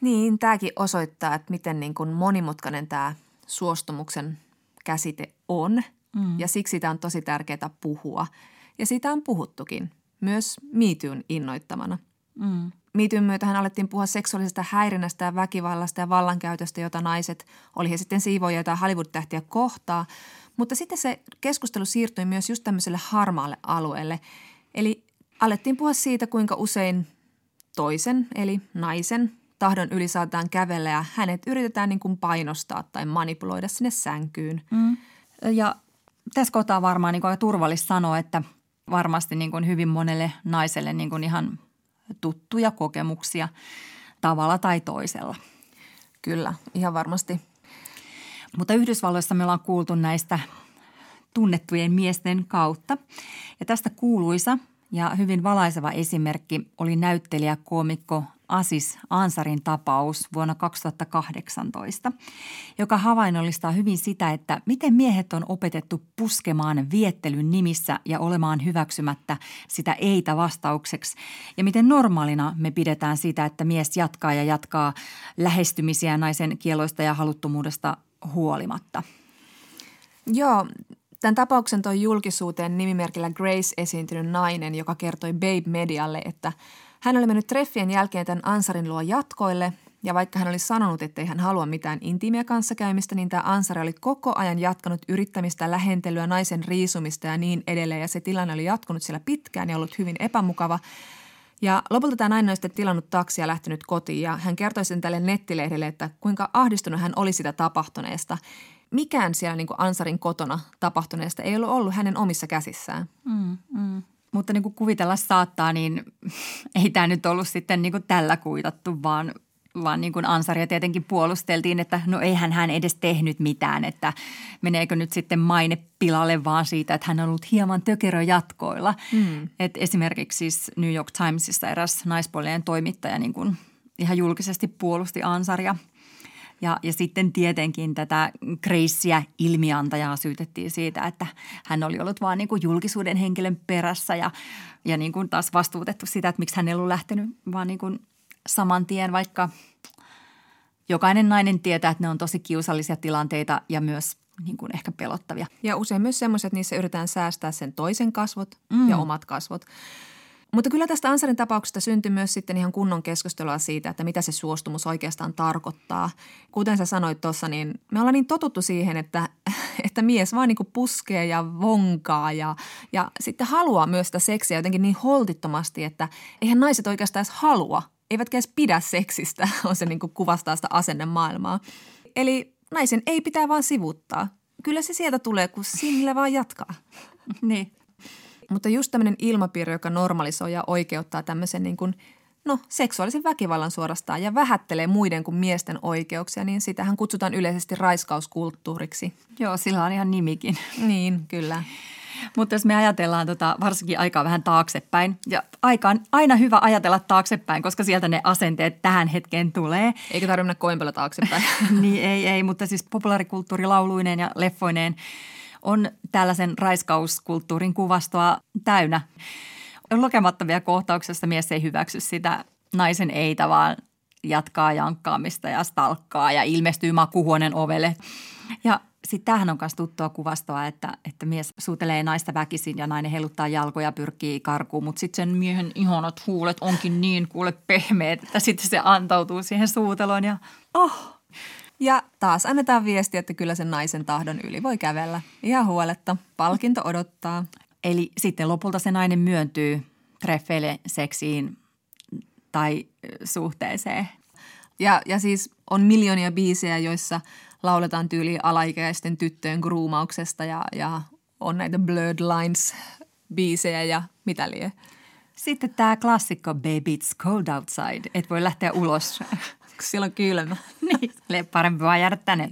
Niin, tämäkin osoittaa, että miten niin kuin monimutkainen tämä suostumuksen käsite on. Mm. Ja siksi tämä on tosi tärkeää puhua. Ja siitä on puhuttukin, myös miityyn innoittamana. Mm. Miityn myötähän alettiin puhua seksuaalisesta häirinnästä ja väkivallasta ja vallankäytöstä, jota naiset, oli he sitten siivoja tai Hollywood-tähtiä kohtaa. Mutta sitten se keskustelu siirtyi myös just tämmöiselle harmaalle alueelle. Eli alettiin puhua siitä, kuinka usein toisen, eli naisen, tahdon yli saatetaan kävellä ja hänet yritetään niin kuin painostaa tai manipuloida sinne sänkyyn. Mm. Ja tässä kohtaa varmaan niin kuin turvallista sanoa, että varmasti niin kuin hyvin monelle naiselle niin kuin ihan tuttuja kokemuksia tavalla tai toisella. Kyllä, ihan varmasti. Mutta Yhdysvalloissa me ollaan kuultu näistä tunnettujen miesten kautta. Ja tästä kuuluisa ja hyvin valaiseva esimerkki oli näyttelijä, koomikko Asis Ansarin tapaus vuonna 2018, joka havainnollistaa hyvin sitä, että miten miehet on opetettu puskemaan viettelyn nimissä ja olemaan hyväksymättä sitä eitä vastaukseksi. Ja miten normaalina me pidetään sitä, että mies jatkaa ja jatkaa lähestymisiä naisen kieloista ja haluttomuudesta huolimatta. Joo, Tämän tapauksen toi julkisuuteen nimimerkillä Grace esiintynyt nainen, joka kertoi Babe Medialle, että – hän oli mennyt treffien jälkeen tämän Ansarin luo jatkoille ja vaikka hän oli sanonut, että ei hän halua mitään intiimiä kanssakäymistä, niin tämä Ansari oli koko ajan jatkanut yrittämistä, lähentelyä, naisen riisumista ja niin edelleen. Ja se tilanne oli jatkunut siellä pitkään ja ollut hyvin epämukava. Ja lopulta tämä nainen oli sitten tilannut taksia ja lähtenyt kotiin ja hän kertoi sen tälle nettilehdelle, että kuinka ahdistunut hän oli sitä tapahtuneesta. Mikään siellä niin kuin Ansarin kotona tapahtuneesta ei ollut ollut hänen omissa käsissään. Mm, mm. Mutta niin kuin kuvitella saattaa, niin ei tämä nyt ollut sitten niin kuin tällä kuitattu, vaan, vaan niin kuin Ansaria tietenkin puolusteltiin, että no eihän hän edes tehnyt mitään, että meneekö nyt sitten maine pilalle vaan siitä, että hän on ollut hieman tökerö jatkoilla. Mm. Et esimerkiksi siis New York Timesissa eräs naispuolinen toimittaja niin kuin ihan julkisesti puolusti Ansaria – ja, ja sitten tietenkin tätä Graceä ilmiantajaa syytettiin siitä, että hän oli ollut vaan niin kuin julkisuuden henkilön perässä ja, ja niin kuin taas vastuutettu sitä, että miksi hän ei ollut lähtenyt vaan niin kuin saman tien, vaikka jokainen nainen tietää, että ne on tosi kiusallisia tilanteita ja myös niin kuin ehkä pelottavia. Ja usein myös semmoiset, että niissä yritetään säästää sen toisen kasvot mm. ja omat kasvot. Mutta kyllä tästä Ansarin tapauksesta syntyi myös sitten ihan kunnon keskustelua siitä, että mitä se suostumus oikeastaan tarkoittaa. Kuten sä sanoit tuossa, niin me ollaan niin totuttu siihen, että, että mies vaan niin kuin puskee ja vonkaa ja, ja sitten haluaa myös sitä seksiä jotenkin niin holtittomasti, että eihän naiset oikeastaan edes halua, eivätkä edes pidä seksistä, on se niin kuin kuvastaa sitä asennemaailmaa. Eli naisen ei pitää vaan sivuttaa. Kyllä se sieltä tulee, kun sillä vaan jatkaa. niin. Mutta just tämmöinen ilmapiiri, joka normalisoi ja oikeuttaa tämmöisen niin kuin, no, seksuaalisen väkivallan suorastaan ja vähättelee muiden kuin miesten oikeuksia, niin sitähän kutsutaan yleisesti raiskauskulttuuriksi. Joo, sillä on ihan nimikin. Niin, kyllä. Mutta jos me ajatellaan tota, varsinkin aikaa vähän taaksepäin, ja aika on aina hyvä ajatella taaksepäin, koska sieltä ne asenteet tähän hetkeen tulee. Eikä tarvitse mennä kovin paljon taaksepäin. niin ei, ei, mutta siis populaarikulttuuri lauluineen ja leffoineen – on tällaisen raiskauskulttuurin kuvastoa täynnä. Lukemattomia kohtauksessa mies ei hyväksy sitä naisen eitä vaan jatkaa jankkaamista ja stalkkaa ja ilmestyy makuhuoneen ovelle. Ja sitten tämähän on myös tuttua kuvastoa, että, että mies suutelee naista väkisin ja nainen heiluttaa jalkoja pyrkii karkuun, mutta sitten sen miehen ihanat huulet onkin niin kuule pehmeät, että sitten se antautuu siihen suuteloon ja oh. Ja taas annetaan viesti, että kyllä sen naisen tahdon yli voi kävellä. Ihan huoletta. Palkinto odottaa. Eli sitten lopulta se nainen myöntyy treffeille, seksiin tai suhteeseen. Ja, ja siis on miljoonia biisejä, joissa lauletaan tyyli alaikäisten tyttöjen gruumauksesta ja, ja on näitä Blurred Lines-biisejä ja mitä lie. Sitten tämä klassikko Baby It's Cold Outside, et voi lähteä ulos. Silloin kylmä. niin, parempi vaan jäädä tänne.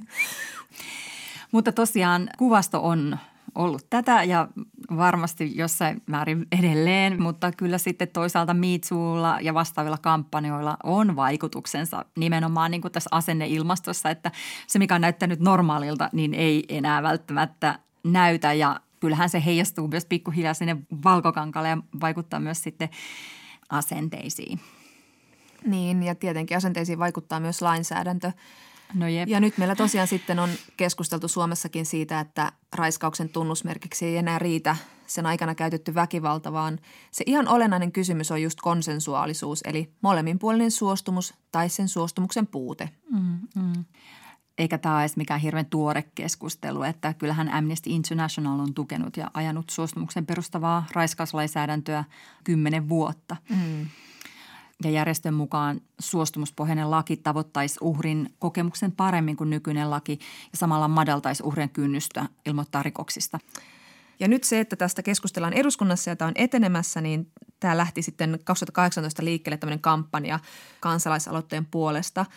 Mutta tosiaan kuvasto on ollut tätä ja varmasti jossain määrin edelleen, mutta kyllä sitten toisaalta Miitsuulla ja vastaavilla kampanjoilla on vaikutuksensa nimenomaan niin kuin tässä asenneilmastossa, että se mikä on näyttänyt normaalilta, niin ei enää välttämättä näytä ja kyllähän se heijastuu myös pikkuhiljaa sinne valkokankalle ja vaikuttaa myös sitten asenteisiin. Niin ja tietenkin asenteisiin vaikuttaa myös lainsäädäntö – No jep. Ja nyt meillä tosiaan sitten on keskusteltu Suomessakin siitä, että raiskauksen tunnusmerkiksi ei enää riitä sen aikana käytetty väkivalta, vaan se ihan olennainen kysymys on just konsensuaalisuus, eli molemminpuolinen suostumus tai sen suostumuksen puute. Mm, mm. Eikä tämä ole edes mikään hirveän tuore keskustelu, että kyllähän Amnesty International on tukenut ja ajanut suostumuksen perustavaa raiskauslainsäädäntöä kymmenen vuotta. Mm ja järjestön mukaan suostumuspohjainen laki tavoittaisi uhrin kokemuksen paremmin kuin nykyinen laki ja samalla madaltaisi uhrien kynnystä ilmoittaa rikoksista. Ja nyt se, että tästä keskustellaan eduskunnassa ja tämä on etenemässä, niin tämä lähti sitten 2018 liikkeelle tämmöinen kampanja kansalaisaloitteen puolesta –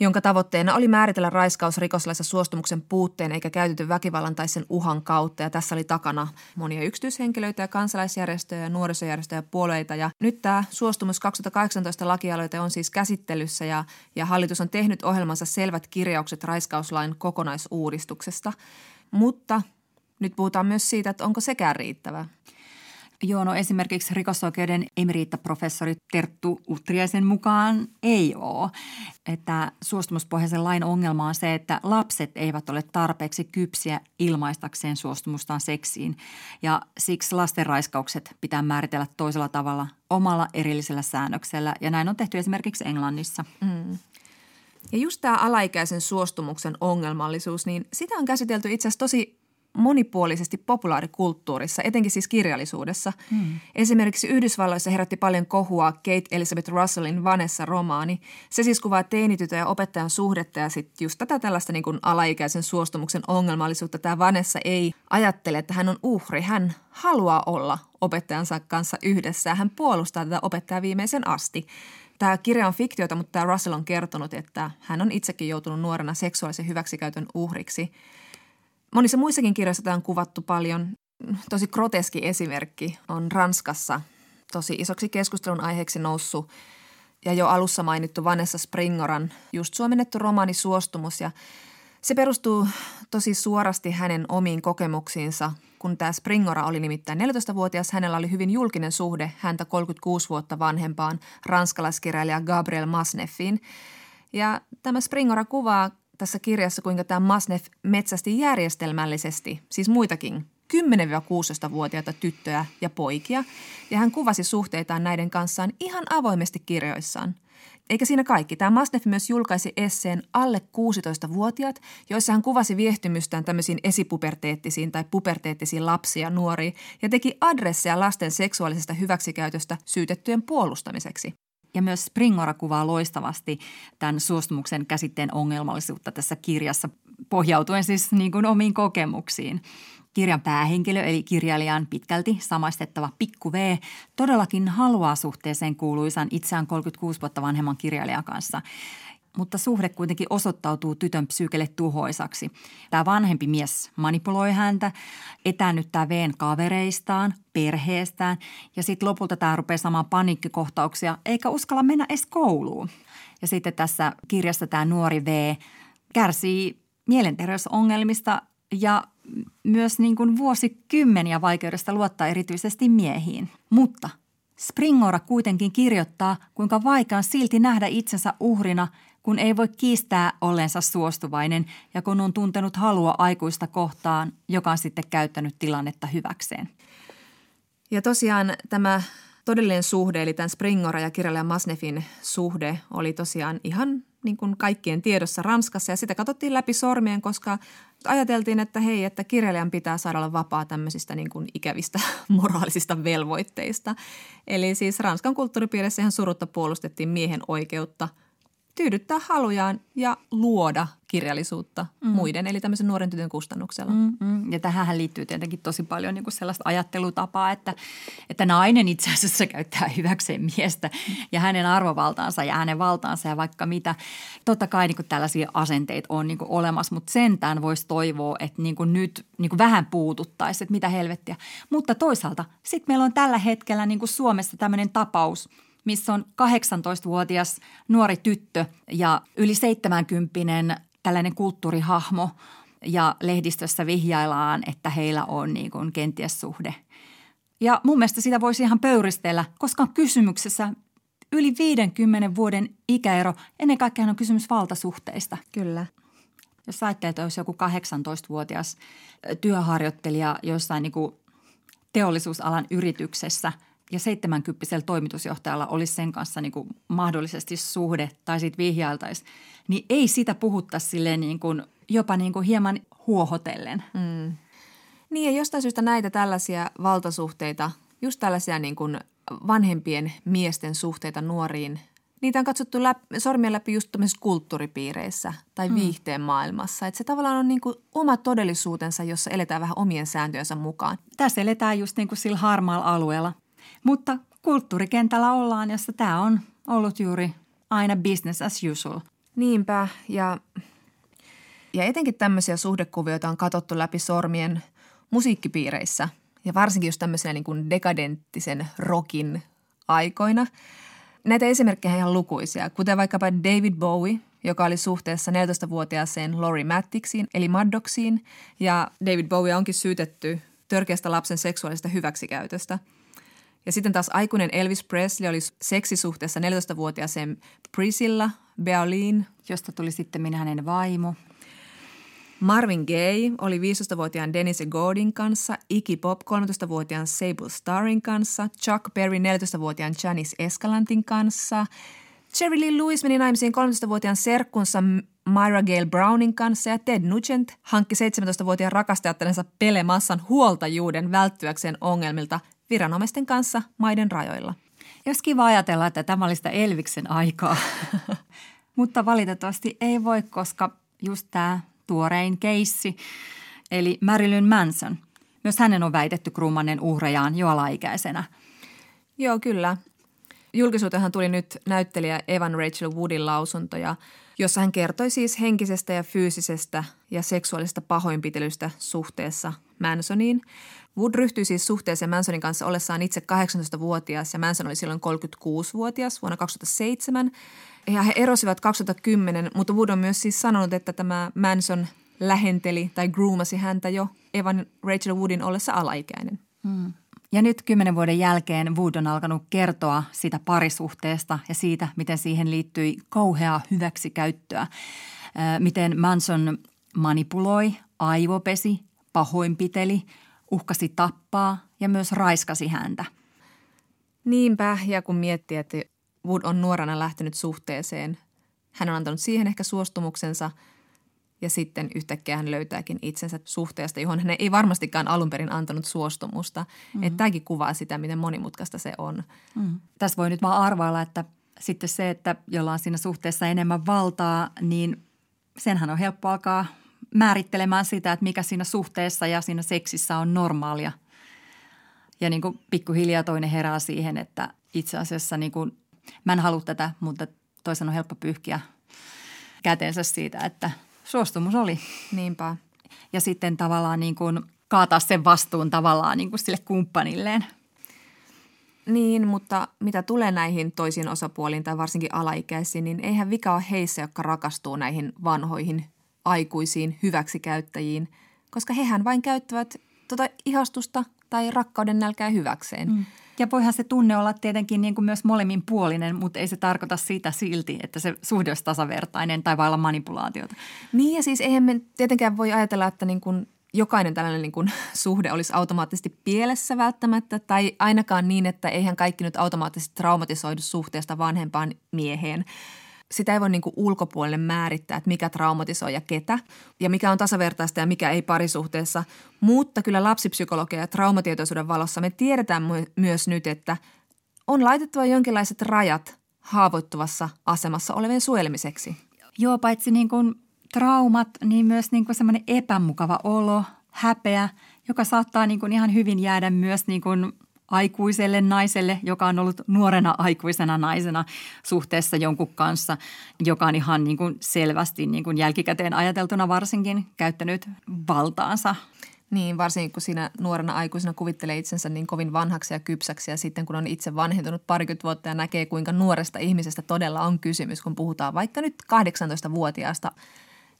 jonka tavoitteena oli määritellä raiskaus rikoslaissa suostumuksen puutteen eikä käytetyn väkivallan tai sen uhan kautta. Ja tässä oli takana monia yksityishenkilöitä ja kansalaisjärjestöjä ja nuorisojärjestöjä ja puolueita. Ja nyt tämä suostumus 2018 lakialoite on siis käsittelyssä ja, ja hallitus on tehnyt ohjelmansa selvät kirjaukset raiskauslain kokonaisuudistuksesta. Mutta nyt puhutaan myös siitä, että onko sekään riittävä. Joo, no esimerkiksi rikosoikeuden emeriittaprofessori Terttu Utriaisen mukaan ei ole. Että suostumuspohjaisen lain ongelma on se, että lapset eivät ole tarpeeksi kypsiä ilmaistakseen suostumustaan seksiin. Ja siksi lastenraiskaukset pitää määritellä toisella tavalla omalla erillisellä säännöksellä. Ja näin on tehty esimerkiksi Englannissa. Mm. Ja just tämä alaikäisen suostumuksen ongelmallisuus, niin sitä on käsitelty itse asiassa tosi monipuolisesti populaarikulttuurissa, etenkin siis kirjallisuudessa. Hmm. Esimerkiksi Yhdysvalloissa herätti paljon kohua Kate Elizabeth Russellin Vanessa-romaani. Se siis kuvaa teinitytön ja opettajan suhdetta ja sitten just tätä tällaista niin kuin alaikäisen suostumuksen ongelmallisuutta. Tämä Vanessa ei ajattele, että hän on uhri. Hän haluaa olla opettajansa kanssa yhdessä hän puolustaa tätä opettajaa viimeisen asti. Tämä kirja on fiktiota, mutta tämä Russell on kertonut, että hän on itsekin joutunut nuorena seksuaalisen hyväksikäytön uhriksi – Monissa muissakin kirjoissa tämä on kuvattu paljon. Tosi groteski esimerkki on Ranskassa tosi isoksi keskustelun aiheeksi noussut ja jo alussa mainittu Vanessa Springoran just suomennettu romaani Suostumus ja se perustuu tosi suorasti hänen omiin kokemuksiinsa. Kun tämä Springora oli nimittäin 14-vuotias, hänellä oli hyvin julkinen suhde häntä 36 vuotta vanhempaan ranskalaiskirjailija Gabriel Masneffiin. Ja tämä Springora kuvaa tässä kirjassa, kuinka tämä Masnef metsästi järjestelmällisesti, siis muitakin 10-16-vuotiaita tyttöjä ja poikia, ja hän kuvasi suhteitaan näiden kanssaan ihan avoimesti kirjoissaan. Eikä siinä kaikki. Tämä Masnef myös julkaisi esseen alle 16-vuotiaat, joissa hän kuvasi viehtymystään tämmöisiin esipuberteettisiin tai puberteettisiin lapsia ja nuoriin ja teki adresseja lasten seksuaalisesta hyväksikäytöstä syytettyjen puolustamiseksi. Ja myös Springora kuvaa loistavasti tämän suostumuksen käsitteen ongelmallisuutta tässä kirjassa, pohjautuen siis niin kuin omiin kokemuksiin. Kirjan päähenkilö eli kirjailijan pitkälti samaistettava Pikku V todellakin haluaa suhteeseen kuuluisan itseään 36 vuotta vanhemman kirjailijan kanssa mutta suhde kuitenkin osoittautuu tytön psyykelle tuhoisaksi. Tämä vanhempi mies manipuloi häntä, etäännyttää Veen kavereistaan, perheestään ja sitten lopulta tämä rupeaa saamaan paniikkikohtauksia eikä uskalla mennä edes kouluun. Ja sitten tässä kirjassa tämä nuori V kärsii mielenterveysongelmista ja myös niin kuin vuosikymmeniä vaikeudesta luottaa erityisesti miehiin. Mutta Springora kuitenkin kirjoittaa, kuinka vaikea on silti nähdä itsensä uhrina, kun ei voi kiistää ollensa suostuvainen ja kun on tuntenut halua aikuista kohtaan, joka on sitten käyttänyt tilannetta hyväkseen. Ja tosiaan tämä todellinen suhde, eli tämän Springora ja kirjailija Masnefin suhde oli tosiaan ihan niin kuin kaikkien tiedossa Ranskassa ja sitä katsottiin läpi sormien, koska ajateltiin, että hei, että kirjailijan pitää saada olla vapaa tämmöisistä niin kuin ikävistä moraalisista velvoitteista. Eli siis Ranskan kulttuuripiirissä ihan surutta puolustettiin miehen oikeutta – tyydyttää halujaan ja luoda kirjallisuutta mm. muiden, eli tämmöisen nuoren tytön kustannuksella. Mm, mm. Ja tähän liittyy tietenkin tosi paljon niin kuin sellaista ajattelutapaa, että, että nainen itse asiassa käyttää hyväkseen miestä ja hänen arvovaltaansa ja hänen valtaansa ja vaikka mitä. Totta kai niin kuin tällaisia asenteita on niin kuin olemassa, mutta sentään voisi toivoa, että niin kuin nyt niin kuin vähän puututtaisiin, että mitä helvettiä. Mutta toisaalta sitten meillä on tällä hetkellä niin kuin Suomessa tämmöinen tapaus – missä on 18-vuotias nuori tyttö ja yli 70 tällainen kulttuurihahmo ja lehdistössä vihjaillaan, että heillä on niin kuin kenties suhde. Ja mun mielestä sitä voisi ihan pöyristellä, koska on kysymyksessä yli 50 vuoden ikäero. Ennen kaikkea on kysymys valtasuhteista. Kyllä. Jos ajattelee, että olisi joku 18-vuotias työharjoittelija jossain niin kuin teollisuusalan yrityksessä – ja 70 toimitusjohtajalla olisi sen kanssa niin kuin mahdollisesti suhde tai sitten vihjailtaisi, niin ei sitä puhutta silleen niin kuin, jopa niin kuin hieman huohotellen. Mm. Niin ja jostain syystä näitä tällaisia valtasuhteita, just tällaisia niin kuin vanhempien miesten suhteita nuoriin, niitä on katsottu läpi, sormien läpi just kulttuuripiireissä tai mm. viihteen maailmassa. Että se tavallaan on niin kuin oma todellisuutensa, jossa eletään vähän omien sääntöjensä mukaan. Tässä eletään just niin kuin sillä harmaalla alueella – mutta kulttuurikentällä ollaan, jossa tämä on ollut juuri aina business as usual. Niinpä, ja, ja etenkin tämmöisiä suhdekuvioita on katsottu läpi sormien musiikkipiireissä ja varsinkin just tämmöisiä niin kuin dekadenttisen rockin aikoina. Näitä esimerkkejä on ihan lukuisia, kuten vaikkapa David Bowie, joka oli suhteessa 14-vuotiaaseen Lori Mattixiin eli Maddoxiin ja David Bowie onkin syytetty törkeästä lapsen seksuaalista hyväksikäytöstä – ja sitten taas aikuinen Elvis Presley oli seksisuhteessa 14-vuotiaaseen Priscilla Beolin. Josta tuli sitten minä hänen vaimo. Marvin Gaye oli 15-vuotiaan Dennis Gordin kanssa, Iggy Pop 13-vuotiaan Sable Starrin kanssa, Chuck Berry 14-vuotiaan Janice Escalantin kanssa, Jerry Lee Lewis meni naimisiin 13-vuotiaan serkkunsa Myra Gale Brownin kanssa ja Ted Nugent hankki 17-vuotiaan rakastajattarensa Pele Massan huoltajuuden välttyäkseen ongelmilta viranomaisten kanssa maiden rajoilla. Jos kiva ajatella, että tämä oli sitä Elviksen aikaa, mutta valitettavasti ei voi, koska just tämä tuorein keissi, eli Marilyn Manson, myös hänen on väitetty kruumannen uhrejaan jo alaikäisenä. Joo, kyllä. Julkisuutenhan tuli nyt näyttelijä Evan Rachel Woodin lausuntoja, jossa hän kertoi siis henkisestä ja fyysisestä ja seksuaalisesta pahoinpitelystä suhteessa Mansoniin. Wood ryhtyi siis suhteeseen Mansonin kanssa ollessaan itse 18-vuotias ja Manson oli silloin 36-vuotias vuonna 2007. Ja he erosivat 2010, mutta Wood on myös siis sanonut, että tämä Manson lähenteli tai groomasi häntä jo Evan Rachel Woodin ollessa alaikäinen. Hmm. Ja nyt kymmenen vuoden jälkeen Wood on alkanut kertoa siitä parisuhteesta ja siitä, miten siihen liittyi kauheaa hyväksikäyttöä. Miten Manson manipuloi, aivopesi, pahoinpiteli, uhkasi tappaa ja myös raiskasi häntä. Niinpä, ja kun miettii, että Wood on nuorana lähtenyt suhteeseen, hän on antanut siihen ehkä suostumuksensa ja sitten yhtäkkiä hän löytääkin itsensä suhteesta, johon hän ei varmastikaan alun perin antanut suostumusta. Mm-hmm. Että tämäkin kuvaa sitä, miten monimutkaista se on. Mm. Tässä voi nyt vaan arvailla, että sitten se, että jolla on siinä suhteessa enemmän valtaa, niin senhän on helppo alkaa määrittelemään sitä, että mikä siinä suhteessa ja siinä seksissä on normaalia. Ja niin kuin pikkuhiljaa toinen herää siihen, että itse asiassa niin kuin, mä en halua tätä, mutta toisen on helppo pyyhkiä käteensä siitä, että suostumus oli. Niinpä. Ja sitten tavallaan niin kuin kaataa sen vastuun tavallaan niin kuin sille kumppanilleen. Niin, mutta mitä tulee näihin toisiin osapuoliin tai varsinkin alaikäisiin, niin eihän vika ole heissä, jotka rakastuu näihin vanhoihin aikuisiin hyväksikäyttäjiin, koska hehän vain käyttävät tuota ihastusta tai rakkauden nälkää hyväkseen. Mm. Ja voihan se tunne olla tietenkin niin kuin myös molemminpuolinen, mutta ei se tarkoita sitä silti, että se suhde olisi tasavertainen tai vailla manipulaatiota. Niin ja siis eihän me tietenkään voi ajatella, että niin kuin jokainen tällainen niin kuin suhde olisi automaattisesti pielessä välttämättä tai ainakaan niin, että eihän kaikki nyt automaattisesti traumatisoidu suhteesta vanhempaan mieheen – sitä ei voi niin ulkopuolelle määrittää, että mikä traumatisoi ja ketä ja mikä on tasavertaista ja mikä ei parisuhteessa. Mutta kyllä lapsipsykologia ja traumatietoisuuden valossa me tiedetään myös nyt, että on laitettava jonkinlaiset rajat haavoittuvassa asemassa olevien suojelemiseksi. Joo, paitsi niin kuin traumat, niin myös niin semmoinen epämukava olo, häpeä, joka saattaa niin kuin ihan hyvin jäädä myös niin kuin – aikuiselle naiselle, joka on ollut nuorena aikuisena naisena suhteessa jonkun kanssa, joka on ihan niin kuin selvästi niin kuin jälkikäteen ajateltuna varsinkin käyttänyt valtaansa. Niin, varsinkin kun siinä nuorena aikuisena kuvittelee itsensä niin kovin vanhaksi ja kypsäksi ja sitten kun on itse vanhentunut parikymmentä vuotta ja näkee kuinka nuoresta ihmisestä todella on kysymys, kun puhutaan vaikka nyt 18-vuotiaasta –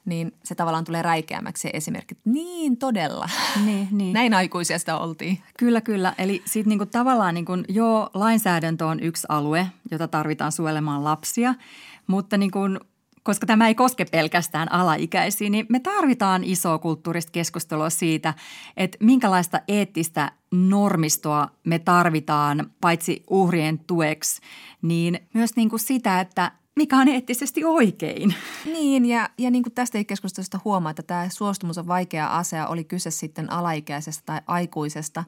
niin se tavallaan tulee räikeämmäksi se esimerkki. Niin todella. Niin, niin. Näin aikuisia sitä oltiin. Kyllä, kyllä. Eli siitä niinku tavallaan niinku, joo, lainsäädäntö on yksi alue, jota tarvitaan suojelemaan lapsia, mutta niinku, koska tämä ei koske pelkästään alaikäisiä, niin me tarvitaan isoa kulttuurista keskustelua siitä, että minkälaista eettistä normistoa me tarvitaan paitsi uhrien tueksi, niin myös niin kuin sitä, että mikä on eettisesti oikein. Niin, ja, ja niin kuin tästä keskustelusta huomaa, että tämä suostumus on vaikea asia, oli kyse sitten alaikäisestä tai aikuisesta.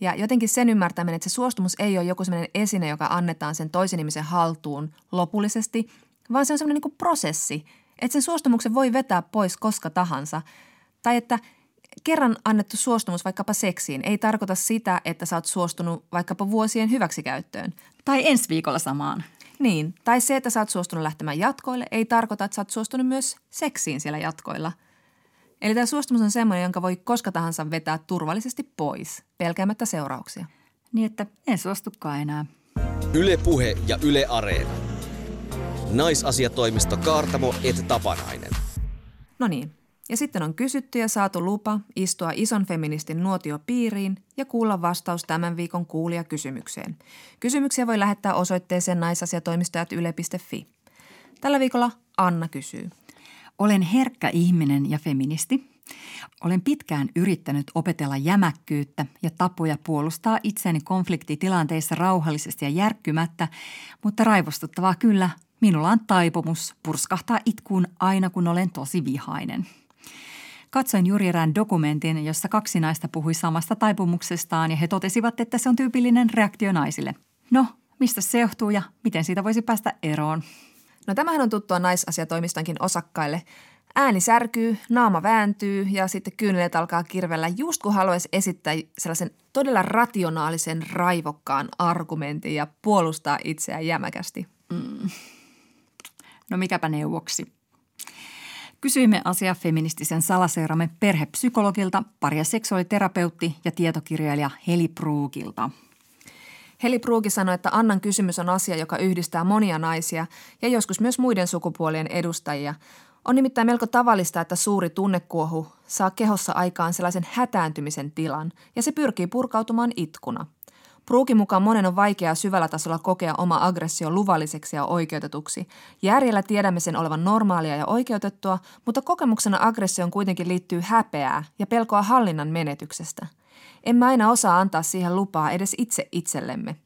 Ja jotenkin sen ymmärtäminen, että se suostumus ei ole joku sellainen esine, joka annetaan sen toisen ihmisen haltuun lopullisesti, vaan se on sellainen niin prosessi, että sen suostumuksen voi vetää pois koska tahansa. Tai että kerran annettu suostumus vaikkapa seksiin ei tarkoita sitä, että sä oot suostunut vaikkapa vuosien hyväksikäyttöön. Tai ensi viikolla samaan. Niin, tai se, että sä oot suostunut lähtemään jatkoille, ei tarkoita, että sä oot suostunut myös seksiin siellä jatkoilla. Eli tämä suostumus on semmoinen, jonka voi koska tahansa vetää turvallisesti pois, pelkäämättä seurauksia. Niin, että en suostukaan enää. Yle Puhe ja Yle Areena. Naisasiatoimisto Kaartamo et Tapanainen. No niin, ja sitten on kysytty ja saatu lupa istua ison feministin nuotiopiiriin ja kuulla vastaus tämän viikon kuulijakysymykseen. Kysymyksiä voi lähettää osoitteeseen naisasiatoimistojat yle.fi. Tällä viikolla Anna kysyy. Olen herkkä ihminen ja feministi. Olen pitkään yrittänyt opetella jämäkkyyttä ja tapoja puolustaa itseäni konfliktitilanteissa rauhallisesti ja järkkymättä, mutta raivostuttavaa kyllä, minulla on taipumus purskahtaa itkuun aina kun olen tosi vihainen – Katsoin juuri erään dokumentin, jossa kaksi naista puhui samasta taipumuksestaan ja he totesivat, että se on tyypillinen reaktio naisille. No, mistä se johtuu ja miten siitä voisi päästä eroon? No tämähän on tuttua naisasiatoimistonkin osakkaille. Ääni särkyy, naama vääntyy ja sitten kyyneleet alkaa kirvellä just kun haluaisi esittää sellaisen todella rationaalisen, raivokkaan argumentin ja puolustaa itseään jämäkästi. Mm. No mikäpä neuvoksi? Kysyimme asiaa feministisen salaseuramme perhepsykologilta, paria seksuaaliterapeutti ja tietokirjailija Heli Pruukilta. Heli Pruuki sanoi, että Annan kysymys on asia, joka yhdistää monia naisia ja joskus myös muiden sukupuolien edustajia. On nimittäin melko tavallista, että suuri tunnekuohu saa kehossa aikaan sellaisen hätääntymisen tilan ja se pyrkii purkautumaan itkuna – Pruukin mukaan monen on vaikeaa syvällä tasolla kokea oma aggressio luvalliseksi ja oikeutetuksi. Järjellä tiedämme sen olevan normaalia ja oikeutettua, mutta kokemuksena aggressioon kuitenkin liittyy häpeää ja pelkoa hallinnan menetyksestä. Emme aina osaa antaa siihen lupaa edes itse itsellemme.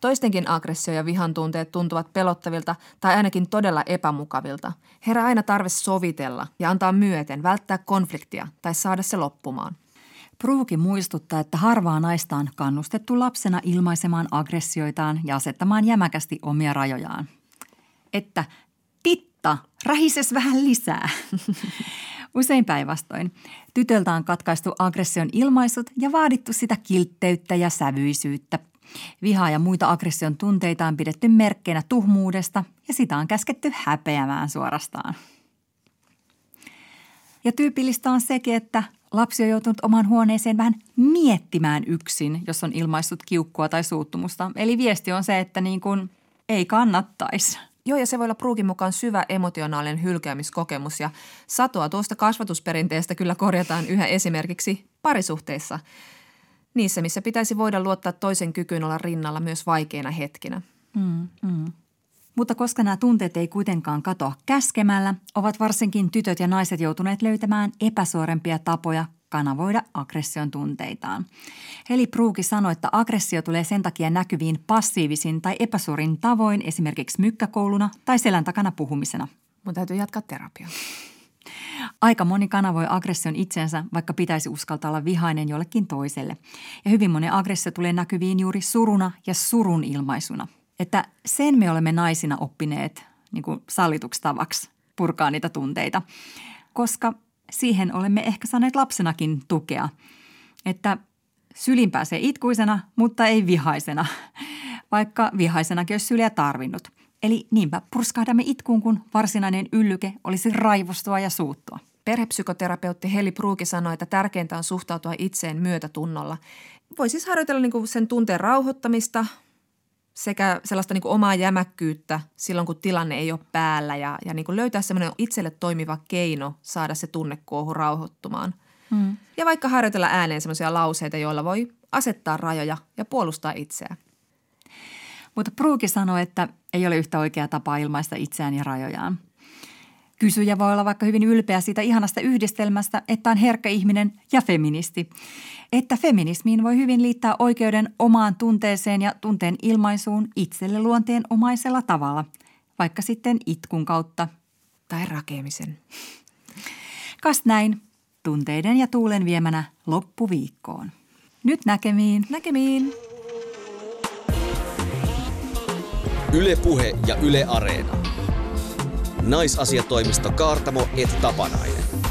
Toistenkin aggressio ja vihan tunteet tuntuvat pelottavilta tai ainakin todella epämukavilta. Herää aina tarve sovitella ja antaa myöten, välttää konfliktia tai saada se loppumaan. Pruuki muistuttaa, että harvaa naista on kannustettu lapsena ilmaisemaan aggressioitaan ja asettamaan jämäkästi omia rajojaan. Että titta, rähises vähän lisää. Usein päinvastoin. Tytöltä on katkaistu aggression ilmaisut ja vaadittu sitä kiltteyttä ja sävyisyyttä. Vihaa ja muita aggression tunteita on pidetty merkkeinä tuhmuudesta ja sitä on käsketty häpeämään suorastaan. Ja tyypillistä on sekin, että Lapsi on joutunut omaan huoneeseen vähän miettimään yksin, jos on ilmaissut kiukkua tai suuttumusta. Eli viesti on se, että niin kuin ei kannattaisi. Joo, ja se voi olla Pruukin mukaan syvä emotionaalinen hylkäämiskokemus ja satoa tuosta kasvatusperinteestä kyllä korjataan yhä esimerkiksi parisuhteissa. Niissä, missä pitäisi voida luottaa toisen kykyyn olla rinnalla myös vaikeina hetkinä. Mm, mm. Mutta koska nämä tunteet ei kuitenkaan katoa käskemällä, ovat varsinkin tytöt ja naiset joutuneet löytämään epäsuorempia tapoja kanavoida aggression tunteitaan. Heli Pruuki sanoi, että aggressio tulee sen takia näkyviin passiivisin tai epäsuorin tavoin esimerkiksi mykkäkouluna tai selän takana puhumisena. Mun täytyy jatkaa terapiaa. Aika moni kanavoi aggression itsensä, vaikka pitäisi uskaltaa olla vihainen jollekin toiselle. Ja hyvin moni aggressio tulee näkyviin juuri suruna ja surun ilmaisuna. Että sen me olemme naisina oppineet niin kuin sallituksi tavaksi purkaa niitä tunteita, koska siihen olemme ehkä saaneet lapsenakin tukea. Että sylin pääsee itkuisena, mutta ei vihaisena, vaikka vihaisenakin olisi syliä tarvinnut – Eli niinpä purskahdamme itkuun, kun varsinainen yllyke olisi raivostua ja suuttua. Perhepsykoterapeutti Heli Pruuki sanoi, että tärkeintä on suhtautua itseen myötätunnolla. Voi siis harjoitella niin sen tunteen rauhoittamista sekä sellaista niin kuin omaa jämäkkyyttä silloin, kun tilanne ei ole päällä ja, ja niin kuin löytää semmoinen itselle toimiva keino saada se tunnekuohu rauhoittumaan. Hmm. Ja vaikka harjoitella ääneen semmoisia lauseita, joilla voi asettaa rajoja ja puolustaa itseään. Mutta Pruuki sanoi, että ei ole yhtä oikeaa tapaa ilmaista itseään ja rajojaan. Kysyjä voi olla vaikka hyvin ylpeä siitä ihanasta yhdistelmästä, että on herkkä ihminen ja feministi. Että feminismiin voi hyvin liittää oikeuden omaan tunteeseen ja tunteen ilmaisuun itselle luonteen omaisella tavalla, vaikka sitten itkun kautta. Tai rakemisen. Kas näin, tunteiden ja tuulen viemänä loppuviikkoon. Nyt näkemiin. Näkemiin. Ylepuhe ja Yle Areena. Naisasiatoimisto Kaartamo et Tapanainen.